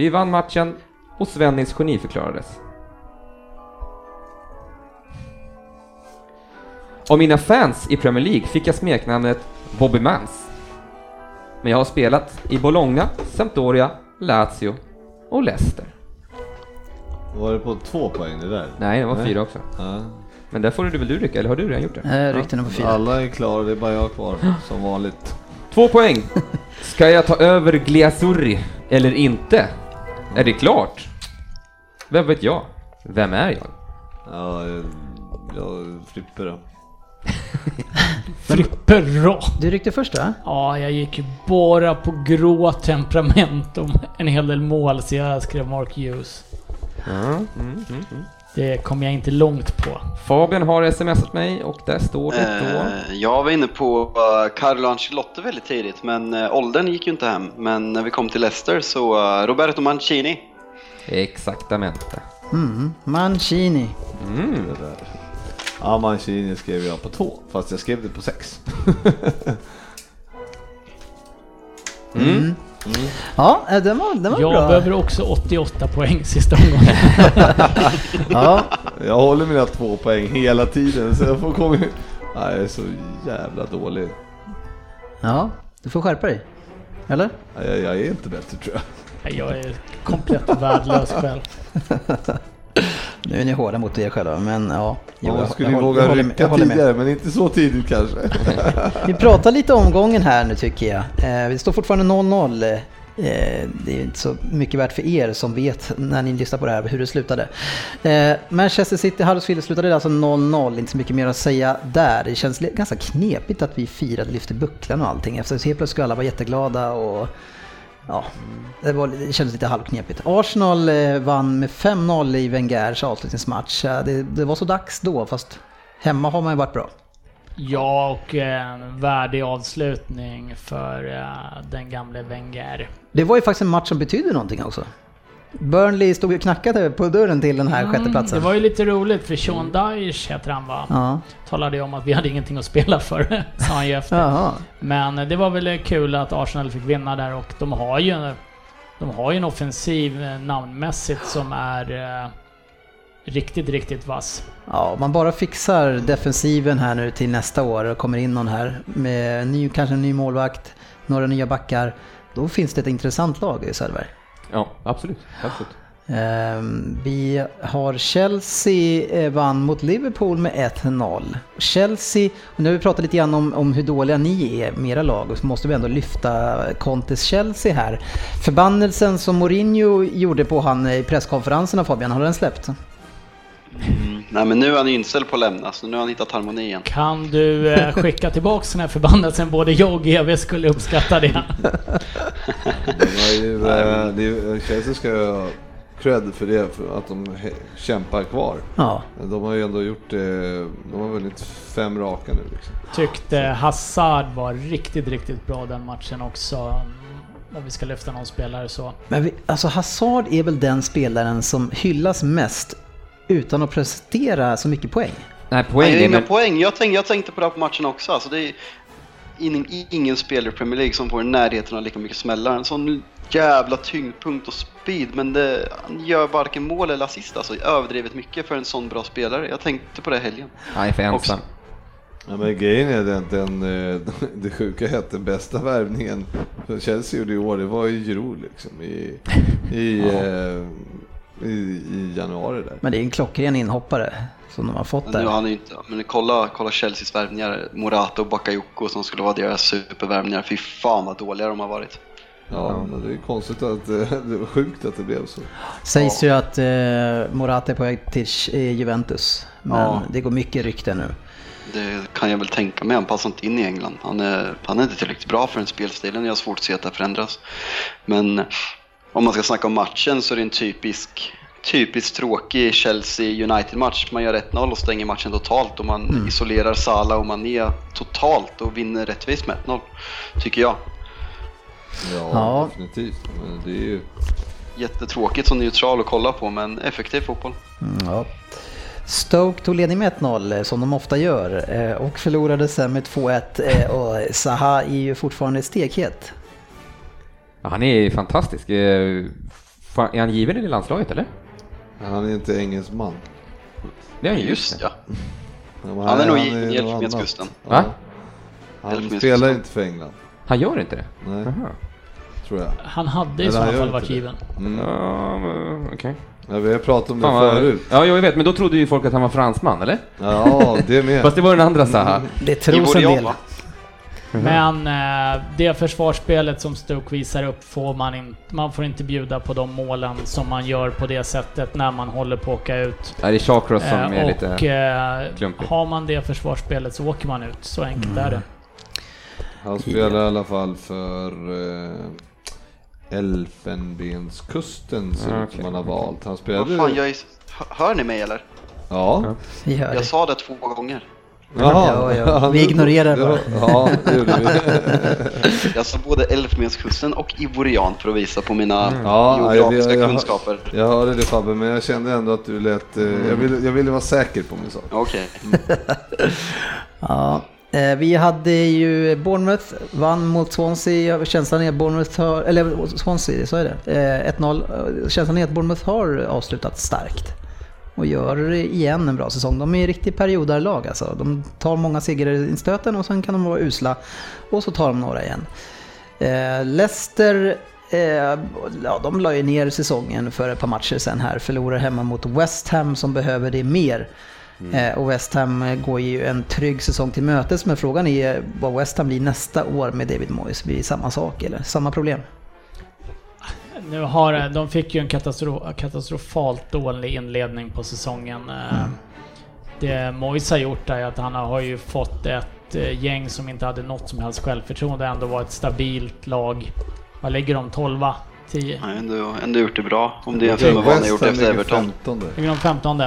S3: Vi vann matchen och Svennis geni förklarades. Av mina fans i Premier League fick jag smeknamnet Bobby Mans. Men jag har spelat i Bologna, Sampdoria, Lazio och Leicester.
S2: Var det på två poäng det där?
S3: Nej, det var
S2: Nej.
S3: fyra också.
S2: Ja.
S3: Men där får du väl du rycka, eller har du redan gjort det?
S1: Jag ryckte den på fyra.
S2: Alla är klara, det är bara jag kvar som vanligt.
S3: Två poäng. Ska jag ta över Gliasurri eller inte? Är det klart? Vem vet jag? Vem är jag?
S2: Ja, jag, jag flipper då.
S1: Du ryckte först va?
S5: Ja, jag gick ju bara på grå temperament om en hel del mål, så jag skrev Mark Hughes.
S3: Mm, mm, mm, mm.
S5: Det kom jag inte långt på.
S3: Fabian har smsat mig och där står det då...
S4: Eh, jag var inne på uh, Carlo Ancelotti väldigt tidigt, men uh, åldern gick ju inte hem. Men när vi kom till Leicester så uh, Roberto Mancini.
S3: Exaktamente.
S1: Mm. Mancini.
S3: Mm.
S2: Det där. Ja, Mancini skrev jag på två, fast jag skrev det på sex.
S3: Mm.
S1: Ja, eh, den var, den var
S5: Jag
S1: bra.
S5: behöver också 88 poäng sista omgången.
S1: Ja,
S2: Jag håller mina två poäng hela tiden, så jag får komma... Nej, jag är så jävla dålig.
S1: ja, du får skärpa dig. Eller?
S2: Jag, jag är inte bättre tror jag.
S5: Jag är komplett värdelös själv.
S1: Nu är ni hårda mot er själva, men ja. jo,
S2: Man
S1: jag-
S2: skulle
S1: jag
S2: våga
S1: jag håller med- jag
S2: rycka
S1: håller
S2: tidigare, men inte så tidigt kanske.
S1: Vi pratar lite omgången här nu tycker jag. Eh, Det står fortfarande 0-0. Eh, Det är inte så mycket värt för er som vet när ni lyssnar på det här hur det slutade. Eh, Manchester City Huddersfield slutade alltså 0-0, inte så mycket mer att säga där. Det känns ganska knepigt att vi firade, lyfte bucklan och allting efter helt plötsligt skulle alla vara jätteglada och ja, det, var, det kändes lite halvknepigt. Arsenal eh, vann med 5-0 i Wengers avslutningsmatch. Ja, Det, det var så dags då, fast hemma har man ju varit bra.
S5: Ja, och en värdig avslutning för eh, den gamle Wenger.
S1: Det var ju faktiskt en match som betydde någonting också. Burnley stod och knackade på dörren till den här sjätteplatsen.
S5: Det var ju lite roligt för Sean Dyche heter han va?
S1: Ja.
S5: Talade ju om att vi hade ingenting att spela för, sa han ju efter.
S1: Jaha.
S5: Men det var väl kul att Arsenal fick vinna där och de har ju, de har ju en offensiv eh, namnmässigt som är eh, riktigt, riktigt vass.
S1: Ja, om man bara fixar defensiven här nu till nästa år och kommer in någon här med ny, kanske en ny målvakt, några nya backar. Då finns det ett intressant lag i Söderberg.
S3: Ja, absolut. absolut.
S1: Ehm, Vi har Chelsea eh, vann mot Liverpool med 1-0. Chelsea, och nu har vi pratat lite grann om, om hur dåliga ni är med era lag och så måste vi ändå lyfta Contes Chelsea här. Förbannelsen som Mourinho gjorde på han i presskonferenserna Fabian, har den släppt?
S4: Mm. Nej men nu är han ju inställd på att lämna, så nu har han hittat harmonin.
S5: Kan du eh, skicka tillbaks den här förbannelsen? Både jag och GV skulle uppskatta det.
S2: De har ju, eh, det är, Chelsea ska ju ha cred för det, för att de kämpar kvar.
S1: Ja,
S2: De har ju ändå gjort det, de har vunnit fem raka nu liksom.
S5: Tyckte Hazard var riktigt, riktigt bra den matchen också. Om vi ska lyfta någon spelare så.
S1: men vi, alltså Hazard är väl den spelaren som hyllas mest utan att prestera så mycket poäng.
S3: Nej,
S4: Han
S3: poäng är
S4: inga
S3: men...
S4: poäng. Jag tänkte, jag tänkte på det här på matchen också. Alltså det är ingen, ingen spelare i Premier League som får i närheten av lika mycket smällar. En sån jävla tyngdpunkt och speed, men det, han gör varken mål eller assist. Alltså överdrivet mycket för en sån bra spelare. Jag tänkte på det helgen.
S3: Nej, för ensam.
S2: Ja, men grejen är den, den, eh, det sjuka är att den bästa värvningen som Chelsea gjorde i år, det var ju Giroud liksom i, i, eh, i, i januari där.
S1: Men det är en klockren inhoppare som de har fått
S4: Men nu har
S1: där.
S4: han inte, men kolla, kolla Chelseas värvningar. Morata och Bakayoko som skulle vara deras supervärvningar. Fy fan vad dåliga de har varit.
S2: Ja, men det är konstigt att det var sjukt att det blev så.
S1: Sägs ja. ju att eh, Morata är på väg till eh, Juventus, men ja. det går mycket rykten nu.
S4: Det kan jag väl tänka mig, han passar inte in i England. Han är, han är inte tillräckligt bra för den spelstilen, jag har svårt att se att det förändras. Men om man ska snacka om matchen så är det en typisk typiskt tråkig Chelsea United-match. Man gör 1-0 och stänger matchen totalt och man mm. isolerar Salah och Mané totalt och vinner rättvist med 1-0. Tycker jag.
S2: Ja, ja. definitivt. Men det är ju...
S4: Jättetråkigt som neutral att kolla på, men effektiv fotboll.
S1: Mm, ja. Stoke tog ledning med 1-0 eh, som de ofta gör eh, och förlorade sen med 2-1 eh, och Zaha är ju fortfarande stekhet.
S3: Ja, han är fantastisk. Är han given i landslaget eller?
S2: Han är inte engelsman.
S4: Det är han just ja. Han, han är nog i Elfenbenskusten.
S3: Va?
S2: Han spelar inte för England.
S3: Han gör inte det?
S2: Nej. Aha. Tror jag.
S5: Han hade i så fall varit given.
S2: Mm.
S3: Ja, okej. Okay.
S2: Ja, vi har pratat om Fan, det förut.
S3: Ja, jag vet, men då trodde ju folk att han var fransman, eller?
S2: Ja, det med.
S3: Fast det var den andra Zaha.
S1: Det tros en del.
S5: Men eh, det försvarsspelet som Stoke visar upp får man inte, man får inte bjuda på de målen som man gör på det sättet när man håller på att åka ut.
S3: Ja, det är Shawcross som eh, är
S5: och,
S3: lite
S5: eh, klumpig. har man det försvarsspelet så åker man ut, så enkelt mm. är det.
S2: Han spelar i alla fall för eh, Elfenbenskusten ut som han har valt. Han spelade...
S4: Vad fan, jag är... Hör ni mig eller?
S2: Ja.
S1: ja.
S4: Jag sa det två gånger.
S1: Jaha. Ja, ja. Vi ignorerar bara.
S2: Ja, det gjorde vi.
S4: jag sa både Elfenbenskusten och Ivorian för att visa på mina mm. geografiska jag, jag, kunskaper.
S2: Jag hörde det Fabbe, men jag kände ändå att du lät... Mm. Jag, ville, jag ville vara säker på min sak.
S4: Okej.
S1: Okay. Mm. ja. Eh, vi hade ju Bournemouth, vann mot Swansea. Känslan är att Bournemouth har, eller Swansea, så är det. 1-0. Eh, Känslan är att Bournemouth har avslutat starkt. Och gör igen en bra säsong. De är riktigt periodarlag alltså. De tar många segrar i stöten och sen kan de vara usla. Och så tar de några igen. Eh, Leicester ja, de la ju ner säsongen för ett par matcher sen här. Förlorar hemma mot West Ham som behöver det mer. Mm. Eh, och West Ham går ju en trygg säsong till mötes, men frågan är vad West Ham blir nästa år med David Moyes. Blir det samma sak eller samma problem?
S5: Nu har, de fick ju en katastro, katastrofalt dålig inledning på säsongen. Eh, mm. Det Moyes har gjort är att han har ju fått ett eh, gäng som inte hade något som helst självförtroende ändå var ett stabilt lag. Vad lägger de? 12? 10?
S4: Nej, ändå, ändå gjort det bra. Om det är jämför med vad han har gjort efter Everton.
S5: Ligger de 15?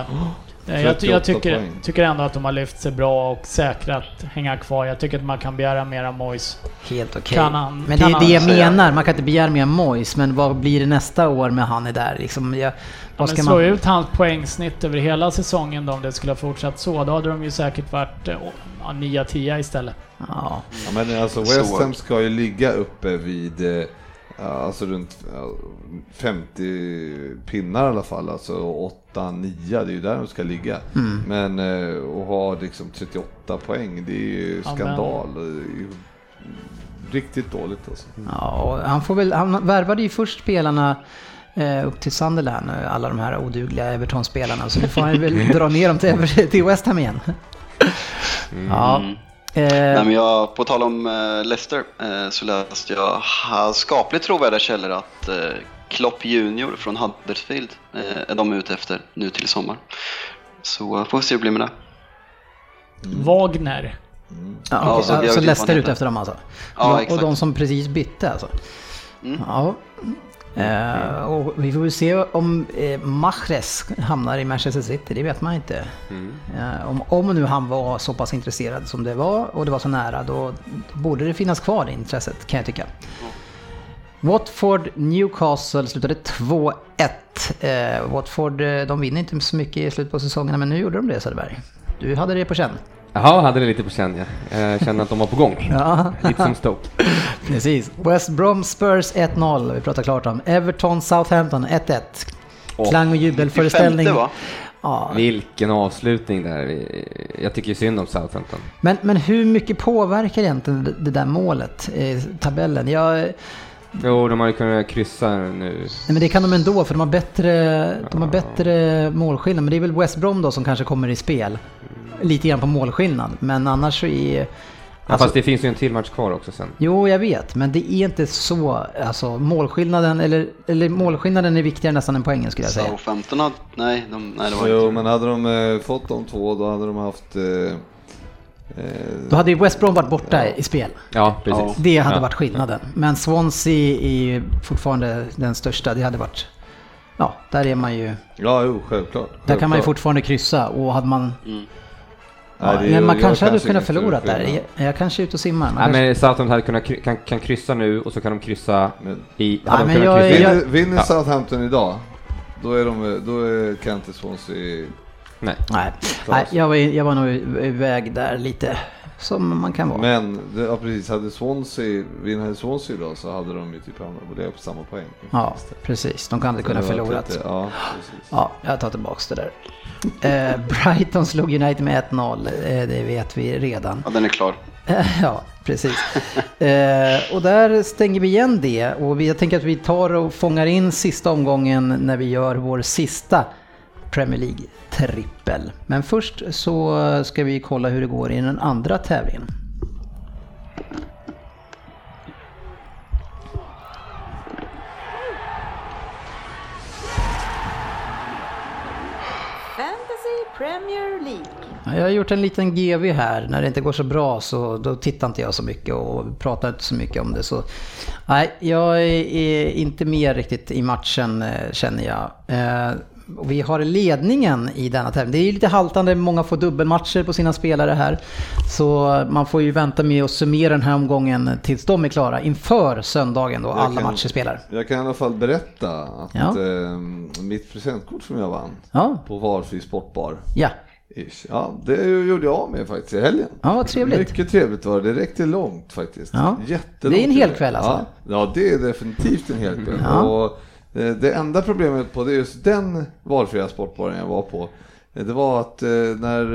S5: Jag, jag tycker, tycker, ändå att de har lyft sig bra och säkrat hänga kvar. Jag tycker att man kan begära mer av Mois.
S1: Helt okej. Okay. Men det är det jag menar, man kan inte begära mer av Mois. Men vad blir det nästa år med han är där? Liksom, jag,
S5: ja, men slå man... ut hans poängsnitt över hela säsongen då, om det skulle ha fortsatt så. Då hade de ju säkert varit ja, 9-10 istället.
S2: Ja. ja men alltså West Ham ska ju ligga uppe vid eh, Alltså runt 50 pinnar i alla fall, alltså 8-9, det är ju där de ska ligga. Mm. Men eh, att ha liksom 38 poäng, det är ju skandal. Amen. Riktigt dåligt alltså.
S1: Ja, han får väl, han värvade ju först spelarna eh, upp till Sunderland, alla de här odugliga Everton-spelarna. Så nu får han väl dra ner dem till, till West Ham igen.
S4: Mm. Ja. Eh. Nej, men jag, på tal om eh, Leicester eh, så läste jag skapligt trovärdiga källor att eh, Klopp Junior från Huddersfield eh, är de ute efter nu till sommar. Så eh, får vi se hur det blir med det.
S5: Mm. Wagner.
S1: Mm. Ja, okay. ja, så, så Leicester ute efter dem alltså? Ja, exakt. Och de som precis bytte alltså? Mm. Ja, Uh, och vi får väl se om uh, Mahrez hamnar i Manchester City, det vet man inte. Mm. Uh, om, om nu han var så pass intresserad som det var och det var så nära, då, då borde det finnas kvar det intresset kan jag tycka. Mm. Watford Newcastle slutade 2-1. Uh, Watford de vinner inte så mycket i slutet på säsongerna, men nu gjorde de det Söderberg. Du hade det på känn.
S3: Jaha, hade det lite på känn ja. Jag kände att de var på gång. ja. Lite som Stoke.
S1: Precis. West Brom Spurs 1-0, vi pratar klart om. Everton Southampton 1-1. Klang och jubelföreställning.
S3: Ja. Vilken avslutning där. Jag tycker synd om Southampton.
S1: Men, men hur mycket påverkar egentligen det där målet i tabellen? Jag...
S3: Jo, de har ju kunnat kryssa nu. Nej,
S1: men det kan de ändå, för de har bättre, de har bättre målskillnad. Men det är väl West Brom då som kanske kommer i spel lite grann på målskillnad. Men annars så är
S3: Ja, alltså, fast det finns ju en till match kvar också sen.
S1: Jo, jag vet, men det är inte så, alltså målskillnaden, eller, eller målskillnaden är viktigare nästan än poängen skulle jag säga.
S4: Southampton hade, nej, de, nej det var
S2: jo, inte. Jo, men hade de eh, fått de två, då hade de haft Eh,
S1: Då hade ju West Brom varit borta ja. i spel.
S3: Ja, precis.
S1: Det hade ja. varit skillnaden. Men Swansea är ju fortfarande den största. Det hade varit... Ja, där är man ju...
S2: Ja, jo, självklart.
S1: Där kan man ju fortfarande kryssa och hade man... Mm. Ja, Nej, men man kanske hade kunnat förlora där. Jag, jag kanske är ute och simmar.
S3: Nej, men Southampton hade kunnat, kan, kan kryssa nu och så kan de kryssa
S2: men,
S3: i...
S2: Nej, men jag, kryssa. Vinner, Southampton idag, då är, de, då är Kent Swansea
S1: Nej. Nej, Nej jag, var, jag var nog iväg där lite som man kan vara.
S2: Men, ja precis, hade Swansea, vinnade Swansea då så hade de ju typ hamnat på, det på samma poäng.
S1: Ja, precis. De kan inte kunna förlora. Ja, ja, jag tar tillbaka det där. Eh, Brighton slog United med 1-0, eh, det vet vi redan.
S4: Ja, den är klar.
S1: ja, precis. eh, och där stänger vi igen det och vi, jag tänker att vi tar och fångar in sista omgången när vi gör vår sista Premier League-trippel. Men först så ska vi kolla hur det går i den andra tävlingen.
S6: Fantasy Premier League.
S1: Jag har gjort en liten GV här. När det inte går så bra så då tittar inte jag så mycket och pratar inte så mycket om det. Så, nej, jag är inte med riktigt i matchen eh, känner jag. Och vi har ledningen i denna tävling. Det är lite haltande, många får dubbelmatcher på sina spelare här. Så man får ju vänta med att summera den här omgången tills de är klara inför söndagen då jag alla kan, matcher spelar.
S2: Jag kan i alla fall berätta att ja. eh, mitt presentkort som jag vann ja. på valfri sportbar.
S1: Ja.
S2: Ja, det gjorde jag med faktiskt i helgen.
S1: Ja, vad trevligt.
S2: Mycket trevligt var det. Det räckte långt faktiskt.
S1: Ja. Jättelångt. Det är en hel kväll alltså?
S2: Ja, ja det är definitivt en hel kväll. Ja. Och det enda problemet på just den valfria sportbaren jag var på, eh, det var att eh, när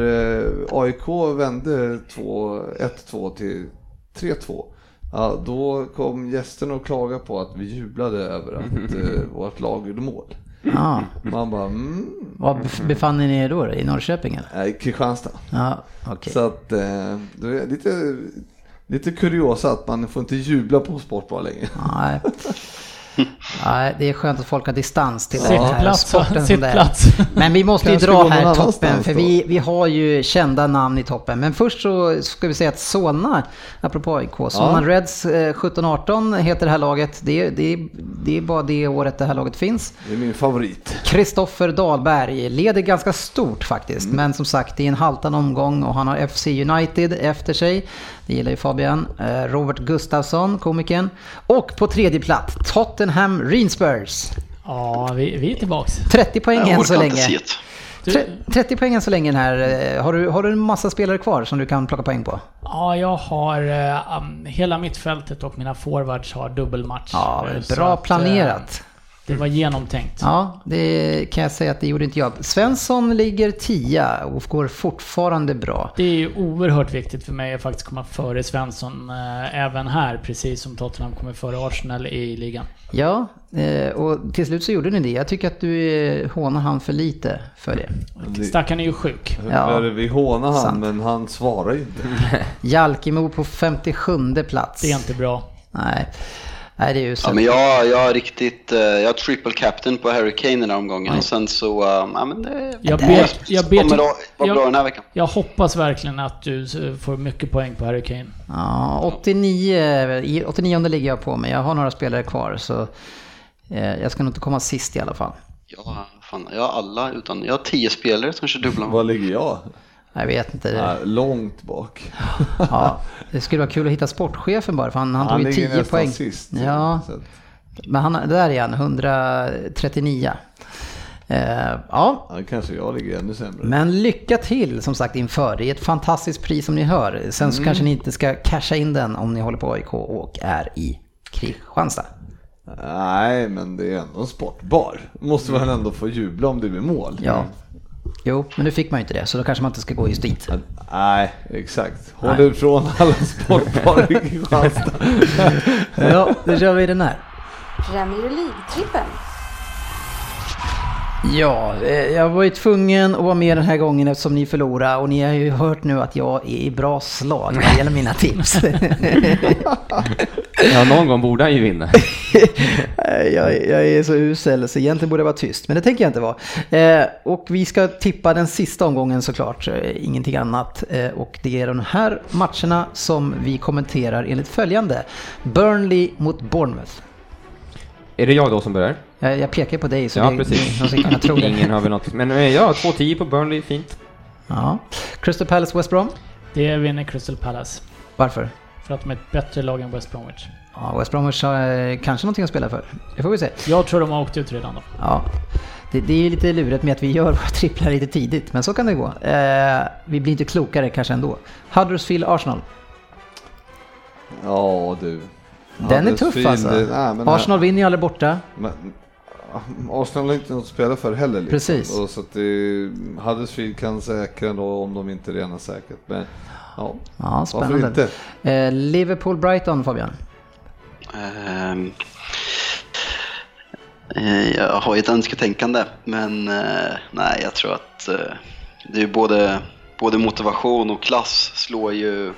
S2: AIK vände 1-2 till 3-2, ja, då kom gästerna och klagade på att vi jublade över att vårt lag gjorde mål.
S1: Ah.
S2: Man bara, mm.
S1: Var befann ni er då? I Norrköping? Eller?
S2: Nej, Kristianstad.
S1: Ja, okay.
S2: Så att det är lite, lite kuriosa att man får inte jubla på sportbar längre.
S1: Nej. Ja, det är skönt att folk har distans till
S5: den här sporten. Sittplats.
S1: Men vi måste ju dra här toppen, för vi, vi har ju kända namn i toppen. Men först så ska vi säga att Solna, apropå AIK, Solna ja. Reds 17-18 eh, heter det här laget. Det, det, det är bara det året det här laget finns.
S2: Det är min favorit.
S1: Kristoffer Dahlberg leder ganska stort faktiskt, mm. men som sagt det är en haltande omgång och han har FC United efter sig. Det gillar ju Fabian. Eh, Robert Gustafsson, komikern. Och på tredje plats, Tottenham Reinspurs.
S5: Ja, vi, vi är tillbaks.
S1: 30 poäng än så länge. 30 poäng än så länge den här. Eh, har du, har du en massa spelare kvar som du kan plocka poäng på?
S5: Ja, jag har um, hela mittfältet och mina forwards har dubbelmatch.
S1: Ja, bra att, planerat.
S5: Det var genomtänkt.
S1: Ja, det kan jag säga att det gjorde inte jag. Svensson ligger tia och går fortfarande bra.
S5: Det är ju oerhört viktigt för mig att faktiskt komma före Svensson eh, även här, precis som Tottenham kommer före Arsenal i ligan.
S1: Ja, eh, och till slut så gjorde ni det. Jag tycker att du eh, hånar han för lite för det.
S5: Stackaren är ju sjuk.
S2: Ja, vi hånar han, sant. men han svarar ju inte.
S1: Jalkemo på 57 plats.
S5: Det är inte bra.
S1: Nej. Nej, det är ju
S4: ja, men jag, jag har riktigt, uh, jag har triple captain på Harry Kane den här omgången Nej. och sen så, uh, ja men det,
S5: jag ber, jag ber
S4: kommer vara bra den här veckan.
S5: Jag hoppas verkligen att du får mycket poäng på Harry Kane.
S1: Ja, 89, 89 ligger jag på mig. Jag har några spelare kvar så eh, jag ska nog inte komma sist i alla fall.
S4: Ja, fan, jag har alla utan, jag har 10 spelare som kör dubbla.
S2: Var ligger jag?
S1: Jag vet inte.
S2: Ja, långt bak.
S1: ja, det skulle vara kul att hitta sportchefen bara, för han, han, han tog ju 10 poäng.
S2: Sist,
S1: ja, men han, där är han, 139. Uh, ja.
S2: ja, kanske jag ligger ännu sämre.
S1: Men lycka till som sagt inför. Det är ett fantastiskt pris som ni hör. Sen så mm. kanske ni inte ska casha in den om ni håller på AIK och är i Kristianstad.
S2: Nej, men det är ändå en sportbar. Måste man ändå få jubla om det blir mål.
S1: Ja, Jo, men nu fick man ju inte det, så då kanske man inte ska gå just dit.
S2: Nej, exakt. Håll Nej. ifrån alla sportbarer i Kristianstad.
S1: ja, då kör vi den här.
S6: Premier League-trippen.
S1: Ja, eh, jag var ju tvungen att vara med den här gången eftersom ni förlorade och ni har ju hört nu att jag är i bra slag vad gäller mina tips.
S3: ja, någon gång borde han ju vinna.
S1: jag, jag, är så usel så egentligen borde jag vara tyst, men det tänker jag inte vara. Eh, och vi ska tippa den sista omgången såklart, ingenting annat. Eh, och det är de här matcherna som vi kommenterar enligt följande. Burnley mot Bournemouth.
S3: Är det jag då som börjar?
S1: Jag, jag pekar på dig så
S3: ja,
S1: det,
S3: precis. någon ska kunna tro det. Ingen har väl något. Men eh, ja, 2-10 på Burnley, fint.
S1: Ja. Crystal Palace, West Brom?
S5: Det vinner Crystal Palace.
S1: Varför?
S5: För att de är ett bättre lag än West Bromwich.
S1: Ja, West Bromwich har kanske någonting att spela för. Det får vi se.
S5: Jag tror de har åkt ut redan då.
S1: Ja. Det, det är lite lurigt med att vi gör våra tripplar lite tidigt, men så kan det gå. Eh, vi blir inte klokare kanske ändå. Huddersfield, Arsenal?
S2: Ja du.
S1: Den är tuff alltså. Det, nej, Arsenal vinner ju aldrig borta. Men,
S2: Arsenal har inte något att spela för heller. Liksom.
S1: Precis.
S2: Och så att det, Huddersfield kan säkra då om de inte redan har säkrat. Men ja,
S1: ja spännande. Eh, Liverpool-Brighton Fabian? Um,
S4: eh, jag har ju ett önsketänkande men eh, nej jag tror att eh, det är både, både motivation och klass slår ju,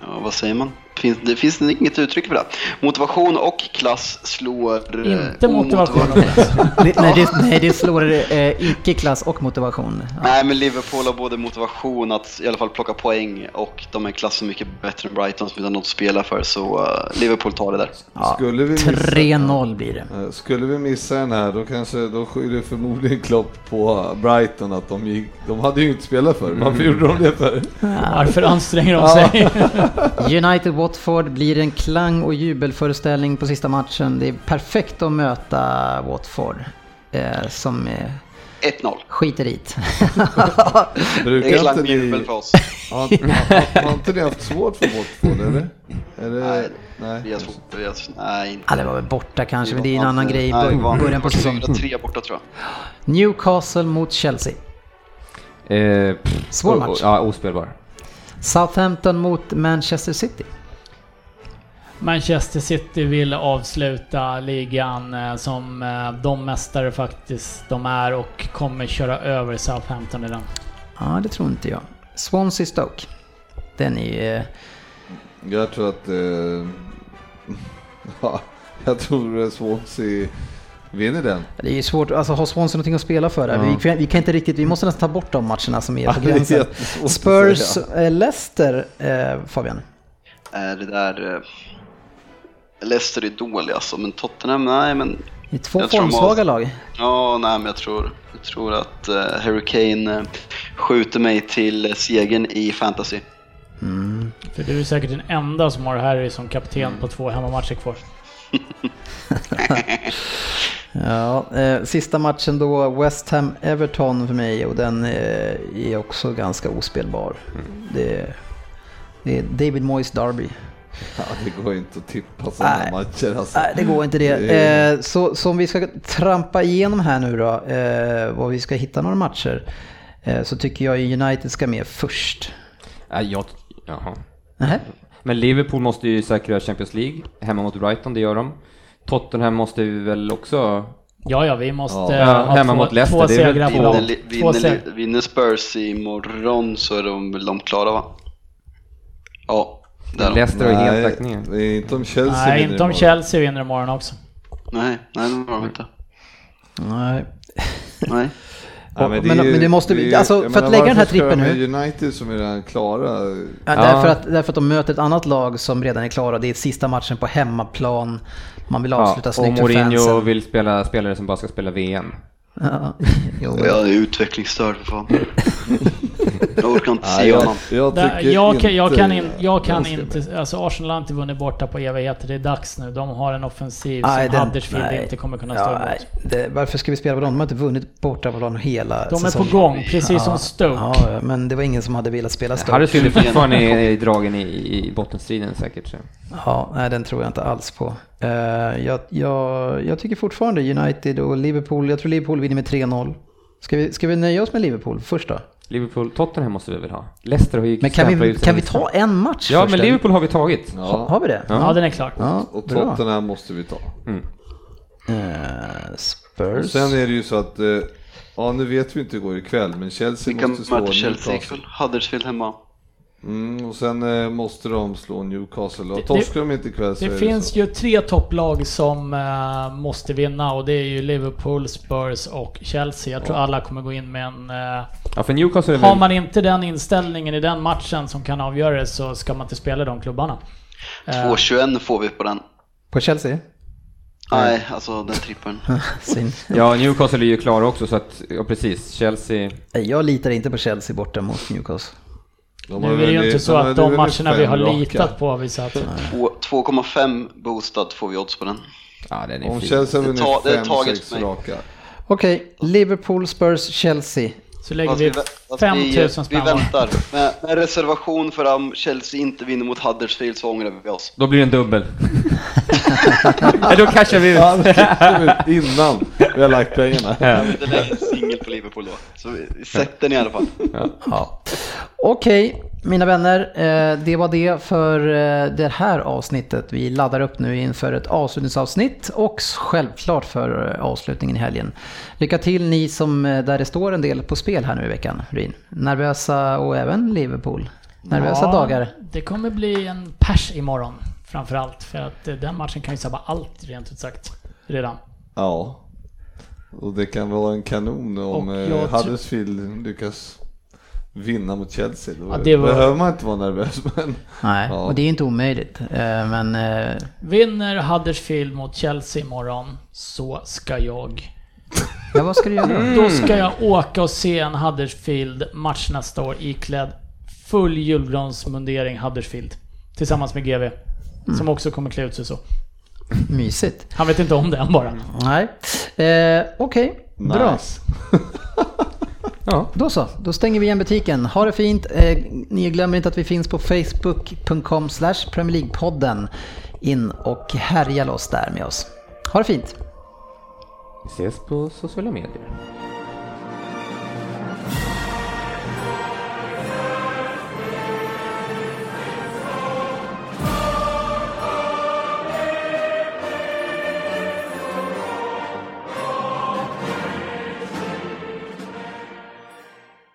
S4: ja, vad säger man? Finns, det finns inget uttryck för det. Motivation och klass slår...
S5: Eh, inte motivation och klass.
S1: nej, det, nej, det slår eh, icke klass och motivation.
S4: Ja. Nej, men Liverpool har både motivation att i alla fall plocka poäng och de är klassen mycket bättre än Brighton som vi har något att spela för. Så uh, Liverpool tar det där.
S1: Ja, 3-0 blir det.
S2: Eh, skulle vi missa den här då kanske då skyller förmodligen Klopp på Brighton att de gick, de hade ju inte spelat för. Varför gjorde de det för?
S5: Varför anstränger de sig?
S1: United Watford blir en klang och jubelföreställning på sista matchen. Det är perfekt att möta Watford. Eh, som eh,
S4: 1-0.
S1: Skiter dit.
S4: Brukar det är och jubel för oss.
S2: Har, har, har inte ni haft svårt för Watford eller?
S4: Är det, nej, svårt, vi har, nej
S1: Ja, det var väl borta kanske, men det är en annan grej i början på säsongen.
S4: Tre borta tror
S1: jag. Newcastle mot Chelsea.
S3: Eh,
S1: Svår match.
S3: Ja, ospelbar.
S1: Southampton mot Manchester City.
S5: Manchester City vill avsluta ligan eh, som eh, de mästare faktiskt de är och kommer köra över Southampton i den.
S1: Ja, det tror inte jag. Swansea Stoke. Den är... Eh,
S2: jag tror att... Eh, ja, jag tror Swansea vinner den.
S1: Det är svårt, alltså har Swansea någonting att spela för där? Ja. Vi, vi, kan inte riktigt, vi måste nästan ta bort de matcherna som är på gränsen. Spurs, Leicester, eh, Fabian?
S4: det där... Leicester är dåliga alltså, men Tottenham, nej men...
S1: Det är två formsvaga lag.
S4: Ja, nej men jag tror, jag tror att uh, Harry Kane uh, skjuter mig till segern i fantasy.
S5: Mm. För du är säkert den enda som har Harry som kapten mm. på två hemmamatcher kvar.
S1: ja, eh, sista matchen då, West Ham-Everton för mig och den eh, är också ganska ospelbar. Mm. Det, det är David Moyes Derby.
S2: Ja, det går inte att tippa sådana matcher alltså.
S1: Nej, det går inte det. Eh, så, så om vi ska trampa igenom här nu då, eh, vad vi ska hitta några matcher, eh, så tycker jag United ska med först.
S3: Ja, jag, jaha. Nähä? Men Liverpool måste ju säkra Champions League, hemma mot Brighton, det gör de. Tottenham måste vi väl också
S5: Ja, ja, vi måste ja. ha hemma två, mot Leicester. två segrar på
S4: dem. Vinner, vinner Spurs imorgon så är de väl de klara va? Ja.
S3: Där Leicester har helt lagt ner.
S2: Det är inte om Chelsea
S5: Nej, vinner inte om Chelsea vinner imorgon också.
S4: Nej, nej det var de inte.
S1: Nej.
S4: nej.
S1: Ja, men, det men, men, det måste vi, alltså för att lägga den här trippen nu.
S2: United som är redan klara.
S1: Ja, ja. Därför, att, därför att de möter ett annat lag som redan är klara. Det är sista matchen på hemmaplan. Man vill avsluta ja, snyggt
S3: för fansen. Och Mourinho vill spela spelare som bara ska spela VM.
S4: Ja, jo, jag är utvecklingsstörd för fan. jag orkar inte se honom.
S5: Jag, jag, jag, kan, jag kan, in, jag kan inte, alltså Arsenal har inte vunnit borta på evigheter. Det är dags nu. De har en offensiv nej, som den, Huddersfield nej. inte kommer kunna stå ja, emot.
S1: Det, varför ska vi spela på dem? De har inte vunnit borta på dem hela
S5: De säsongen. är på gång, precis ja, som Stoke.
S1: Ja, men det var ingen som hade velat spela Stoke.
S3: Huddersfield är fortfarande dragen i, i bottenstriden säkert. Så.
S1: Ja, nej den tror jag inte alls på. Uh, jag, jag, jag tycker fortfarande United och Liverpool, jag tror Liverpool vinner med 3-0. Ska vi, ska vi nöja oss med Liverpool först då?
S3: Liverpool, Tottenham måste vi väl ha? Leicester har ju
S1: Men kan vi, kan vi ta en match
S3: Ja, men Liverpool har vi tagit.
S1: Ja. Ha, har vi det?
S5: Ja, ja den är klar.
S1: Ja,
S2: och Tottenham måste vi ta. Mm.
S1: Uh, Spurs.
S2: Och sen är det ju så att, eh, ja nu vet vi inte hur det går ikväll, men Chelsea
S4: Vilka
S2: måste slå
S4: möter Chelsea
S2: Newcastle.
S4: ikväll? Huddersfield hemma.
S2: Mm, och sen eh, måste de slå Newcastle. Och torskar de inte ikväll så
S5: Det finns
S2: så.
S5: ju tre topplag som eh, måste vinna och det är ju Liverpool, Spurs och Chelsea. Jag tror alla kommer gå in med en... eh,
S3: Ja, för Newcastle
S5: har man inte den inställningen i den matchen som kan avgöra det så ska man inte spela de klubbarna. Eh,
S4: 2,21 får vi på den.
S1: På Chelsea?
S4: Nej, alltså den trippeln.
S3: Ja, Newcastle är ju klara också så att, ja precis, Chelsea...
S1: Jag litar inte på Chelsea borta mot Newcastle.
S2: De
S5: nu är det ju inte så att de matcherna vi har
S2: raka.
S5: litat på har visat.
S4: Två- 2,5 boostad får vi odds på den.
S3: Ja, den är
S2: Om
S3: fin.
S2: Chelsea
S4: är för mig.
S2: raka.
S1: Okej, Liverpool, Spurs, Chelsea.
S5: Så lägger
S4: Fast
S5: vi
S4: vi,
S5: 5000
S4: vi
S5: spänn var.
S4: väntar. Med, med reservation för om Chelsea inte vinner mot Huddersfield så ångrar vi oss.
S3: Då blir det en dubbel. Nej, då cashar vi ut.
S2: Ja, vi ut innan vi har lagt pengarna.
S3: Ja.
S4: Det lägger en singel på Liverpool då. Så vi, vi sätter den i alla fall.
S1: Ja. Okej, mina vänner. eh, Det var det för eh, det här avsnittet. Vi laddar upp nu inför ett avslutningsavsnitt och självklart för eh, avslutningen i helgen. Lycka till ni som, där det står en del på spel här nu i veckan, Rin. Nervösa och även Liverpool. Nervösa
S5: Ja,
S1: dagar.
S5: Det kommer bli en pers imorgon framförallt. För att den matchen kan ju sabba allt rent ut sagt. Redan.
S2: Ja. Och det kan vara en kanon om Huddersfield lyckas vinna mot Chelsea. Då
S5: Ja, det var-
S2: behöver man inte vara nervös. Men
S1: Nej,
S2: Ja.
S1: och det är inte omöjligt. Eh, Men eh,
S5: Vinner Huddersfield mot Chelsea imorgon så ska jag...
S1: ja, vad ska du göra?
S5: Då ska jag åka och se en Huddersfield-match nästa år iklädd full julgransmundering Huddersfield. Tillsammans med GV. Som också kommer klä ut sig så.
S1: Mysigt.
S5: Han vet inte om det än bara.
S1: Nej. Eh, Okej, bra.
S2: nice.
S3: Ja.
S1: Då så, då stänger vi igen butiken. Ha det fint. Eh, ni glömmer inte att vi finns på facebook.com slash Premier League-podden. In och härja loss där med oss. Ha det fint.
S3: Vi ses på sociala medier.